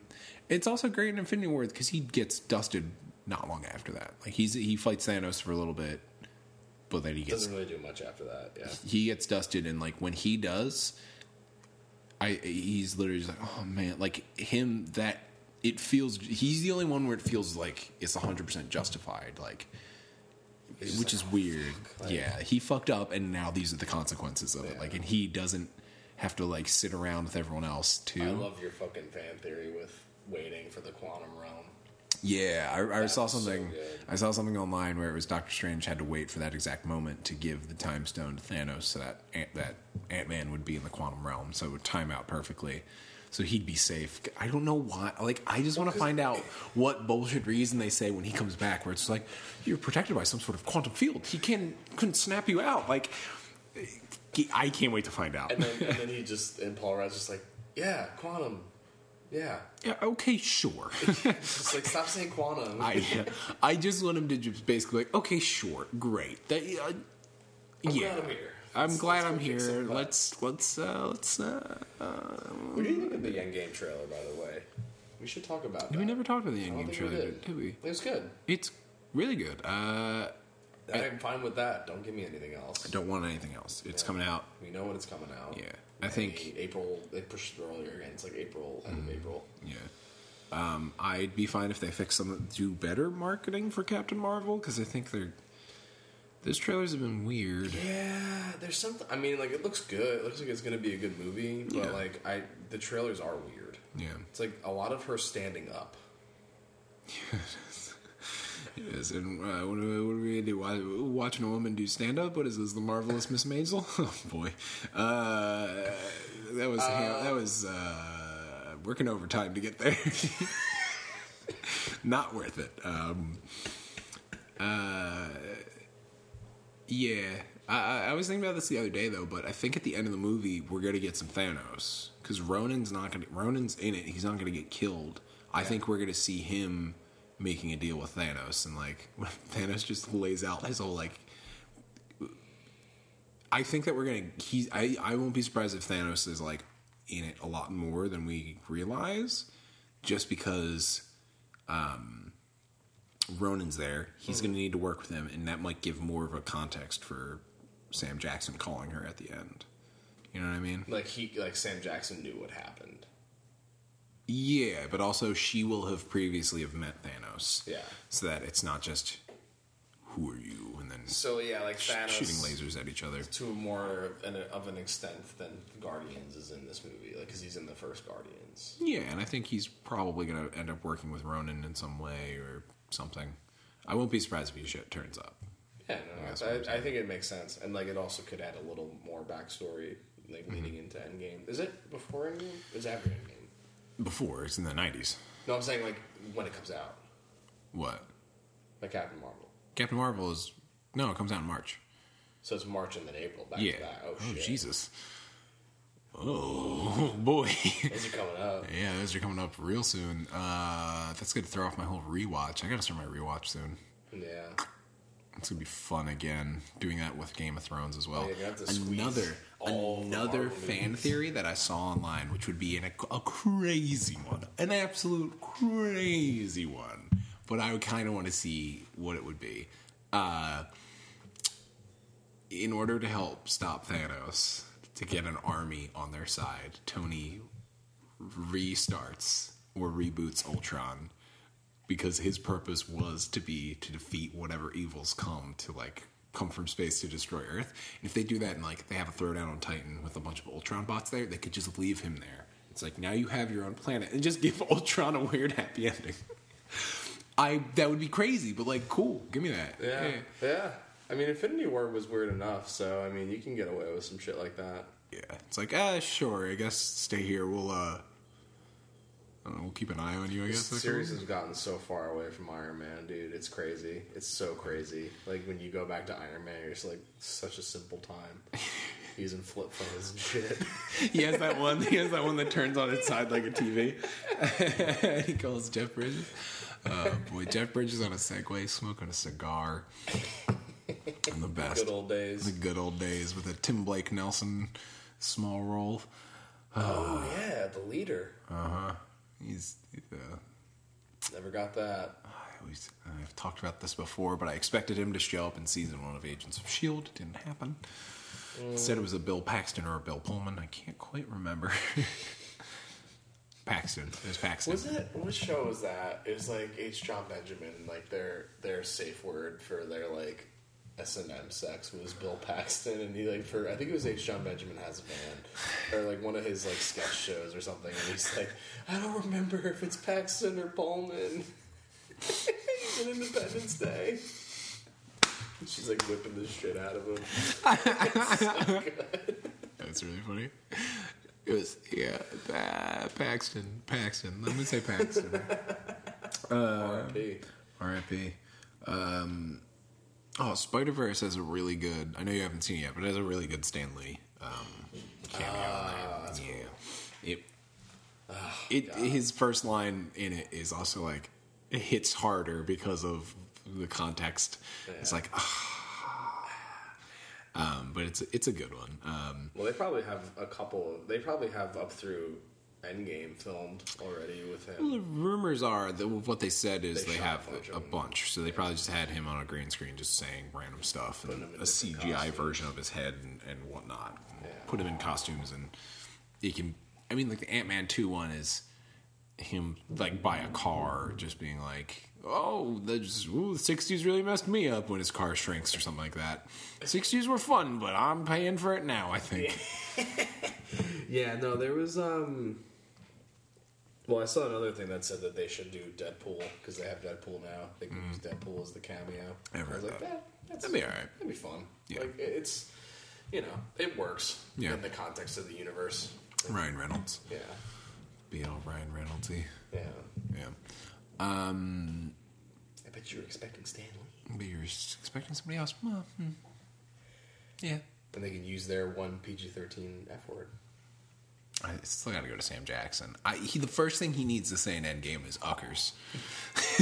it's also great in Infinity War because he gets dusted not long after that. Like he's he fights Thanos for a little bit, but then he gets doesn't really do much after that. Yeah, he gets dusted and like when he does i he's literally just like oh man like him that it feels he's the only one where it feels like it's 100% justified like He's which just is like, oh, weird like- yeah he fucked up and now these are the consequences of it like and he doesn't have to like sit around with everyone else too I love your fucking fan theory with waiting for the quantum realm. Yeah, I, I saw was so something. I saw something online where it was Doctor Strange had to wait for that exact moment to give the time stone to Thanos, so that Ant, that Ant Man would be in the quantum realm, so it would time out perfectly, so he'd be safe. I don't know why. Like, I just want to find out what bullshit reason they say when he comes back, where it's like you're protected by some sort of quantum field. He can couldn't snap you out. Like, I can't wait to find out. And then, and then he just and Paul Rudd's just like, yeah, quantum, yeah. yeah, okay, sure. Just like stop saying quantum. I I just want him to just basically like, okay, sure, great. That, uh, I'm yeah, glad I'm here. I'm Let's- glad let's I'm here. Let's let's uh, let's. Uh, What do you think of the Endgame trailer, by the way? We should talk about that. we never talked about the I think we trailer, did. did we? It was good. It's really good. Uh, I'm fine with that. Don't give me anything else. I don't want anything else. It's coming out. We know when it's coming out. Yeah. I think- April. They pushed it earlier again. It's like April, end of April. Yeah. Um, I'd be fine if they fix some, do better marketing for Captain Marvel because I think they're. Those trailers have been weird. Yeah, there's something. I mean, like it looks good. It looks like it's gonna be a good movie, but Yeah. like I, the trailers are weird. Yeah. It's like a lot of her standing up. Yes, and uh, what, do, what do we do? Why- Watching a woman do stand up? What is this? The marvelous Miss Maisel? Oh boy, uh, that was that was uh, working overtime to get there. Not worth it. Um, uh, yeah, I, I- was thinking about this the other day though, but I think at the end of the movie we're gonna get some Thanos because Ronan's not gonna. Ronan's in it. He's not gonna get killed. I think we're gonna see him making a deal with Thanos, and like Thanos just lays out his whole like. I think that we're gonna. I. I won't be surprised if Thanos is like in it a lot more than we realize, just because. Um, Ronan's there. He's going to need to work with him, and that might give more of a context for Sam Jackson calling her at the end. You know what I mean? Like he, like Sam Jackson knew what happened. Yeah, but also she will have previously have met Thanos. Yeah. So that it's not just who are you and then So yeah, like sh- Thanos shooting lasers at each other. to a more of an, of an extent than Guardians is in this movie, like because he's in the first Guardians. Yeah, and I think he's probably going to end up working with Ronan in some way or something. I won't be surprised if he shit turns up. Yeah, no, I, I think it makes sense, and like it also could add a little more backstory, like Mm-hmm. leading into Endgame. Is it before Endgame? Is after Endgame? Before it's in the nineties. No, I'm saying like when it comes out, What? like Captain Marvel. Captain Marvel is no, it comes out in March. So it's March and then April. Back Yeah. to that. Oh, oh shit. Jesus. Oh boy. Those are coming up. yeah, those are coming up real soon. Uh, that's gonna throw off my whole rewatch. I gotta start my rewatch soon. Yeah. It's gonna be fun again doing that with Game of Thrones as well. Oh, you have to squeeze another another fan movies. theory that I saw online, which would be an, a crazy one, an absolute crazy one, but I would kind of want to see what it would be. Uh, in order to help stop Thanos, to get an army on their side, Tony restarts or reboots Ultron because his purpose was to be to defeat whatever evils come to like come from space to destroy Earth. And if they do that and like they have a throwdown on Titan with a bunch of Ultron bots there, they could just leave him there. It's like now you have your own planet and just give Ultron a weird happy ending. I that would be crazy, but like cool. Give me that. Yeah. Yeah. I mean, Infinity War was weird enough, so I mean, you can get away with some shit like that. Yeah. It's like, ah, sure, I guess stay here. We'll uh know, we'll keep an eye on you, I guess. The series has gotten so far away from Iron Man, dude. It's crazy. It's so crazy. Like when you go back to Iron Man, it's like such a simple time using flip phones and shit. he has that one. He has that one that turns on its side like a TV. he calls Jeff Bridges. Oh boy, Jeff Bridges on a Segway, smoking a cigar. In the best, Good old days. the good old days with a Tim Blake Nelson small role. Oh yeah, the leader. Uh huh. He's. Uh, Never got that. I always, I've talked about this before, but I expected him to show up in season one of Agents of Shield. It didn't happen. Said it was a Bill Paxton or a Bill Pullman. I can't quite remember. Paxton. It was Paxton. Was it? What show was that? It was like H. John Benjamin. Like their their safe word for their like S and M sex was Bill Paxton, and he like for I think it was H. John Benjamin has a band or like one of his like sketch shows or something, and he's like, I don't remember if it's Paxton or Pullman. he's in Independence Day. And She's like whipping the shit out of him. That's really funny. It was yeah, Pa- Paxton. Paxton. Let me say Paxton. R.I.P. R.I.P. Um, oh, Spider Verse has a really good. I know you haven't seen it yet, but it has a really good Stan Lee um, cameo. Ah, in there. yeah, it. it his first line in it is also like it hits harder because of the context. It's like. ah. Um, but it's it's a good one. Um, Well, they probably have a couple. They probably have up through Endgame filmed already with him. Well, The rumors are that what they said is They they, have a bunch a, bunch, so they probably just had him on a green screen just saying random stuff and a CGI costumes. version of his head and, and whatnot. Yeah. Put him in costumes and you can. I mean, like the Ant Man two one is him like buy a car, just being like, "Oh, ooh, the '60s really messed me up" when his car shrinks or something like that. '60s were fun, but I'm paying for it now. I think. Yeah, no, there was um. Well, I saw another thing that said that they should do Deadpool because they have Deadpool now. They can use Deadpool as the cameo. I've I was heard like, that. that, that's, That'd be alright. That'd be fun. Yeah. Like it- it's, you know, it works Yeah. in the context of the universe. Ryan Reynolds, Yeah, be all Ryan Reynoldsy. yeah. Yeah. Um, I bet you were expecting Stan Lee. but you're expecting somebody else. Well, hmm. Yeah. And they can use their one PG thirteen F word. I still got to go to Sam Jackson. I, he, the first thing he needs to say in Endgame is "uckers."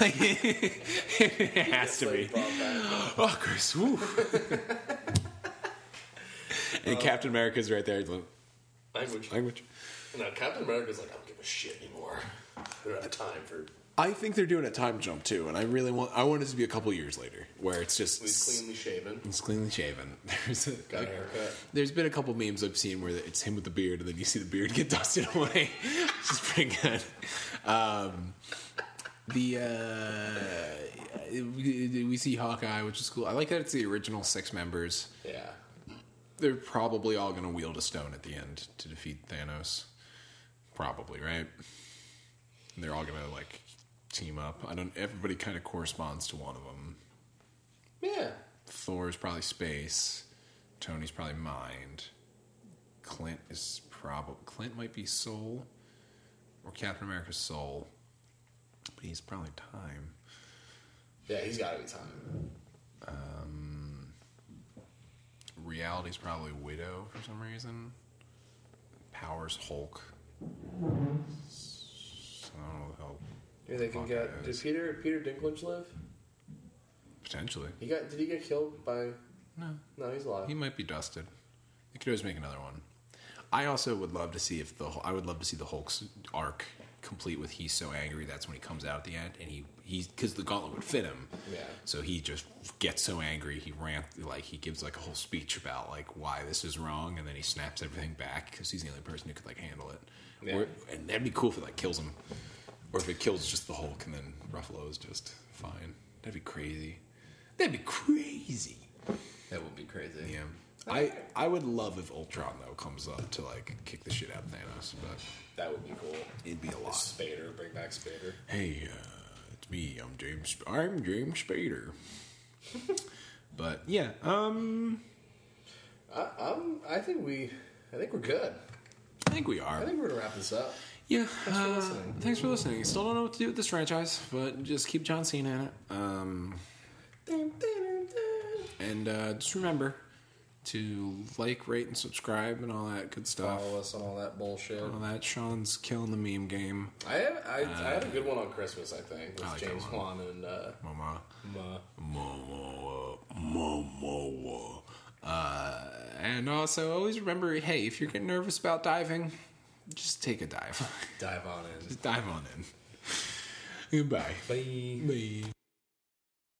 like, it has to be "uckers." Woo. and Captain America's right there. Like, Language. Language. No, Captain America's like, I don't give a shit anymore. I don't have time for. I think they're doing a time jump too, and I really want. I want it to be a couple years later, where it's just He's cleanly shaven. It's cleanly shaven. There's a, Got a haircut. There's been a couple memes I've seen where it's him with the beard, and then you see the beard get dusted away. Which is pretty good. Um, the uh, we, we see Hawkeye, which is cool. I like that it's the original six members. Yeah. They're probably all going to wield a stone at the end to defeat Thanos. Probably right. And they're all going to like team up. I don't. Everybody kind of corresponds to one of them. Yeah. Thor's probably space. Tony's probably mind. Clint is probably Clint might be soul, or Captain America's soul, but he's probably time. Yeah, he's got to be time. Um, reality's probably Widow for some reason. Powers Hulk. Mm-hmm. So I don't know Maybe they can get. it Did. Peter Peter Dinklage live? potentially. He got. Did he get killed by? No, No, he's alive. he might be dusted. They could always make another one. I also would love to see if the I would love to see the Hulk's arc complete with he's so angry that's when he comes out at the end and he he's because the gauntlet would fit him. Yeah. So he just gets so angry he rant like he gives like a whole speech about like why this is wrong and then he snaps everything back because he's the only person who could like handle it. Yeah. Or, and that'd be cool if it like kills him, or if it kills just the Hulk and then Ruffalo is just fine. That'd be crazy. That'd be crazy. That would be crazy. Yeah. I, I would love if Ultron though comes up to like kick the shit out of Thanos, but That would be cool. it'd be a lot. Spader, bring back Spader. Hey, uh, it's me. I'm James. I'm James Spader. but yeah, um, I, I'm. I think we. I think we're good. I think we are. I think we're gonna wrap this up. Yeah. for uh. Thanks for listening. Still don't know what to do with this franchise, but just keep John Cena in it. Um, and uh, just remember to like, rate, and subscribe, and all that good stuff. Follow us on all that bullshit. All that Sean's killing the meme game. I have. I, I had a good one on Christmas. I think with I like James. Wan and uh, Mama. Ma. Momoa, Momoa. Uh, and also, always remember, hey, if you're getting nervous about diving, just take a dive. Dive on in. just dive on in. Goodbye. Bye. Bye.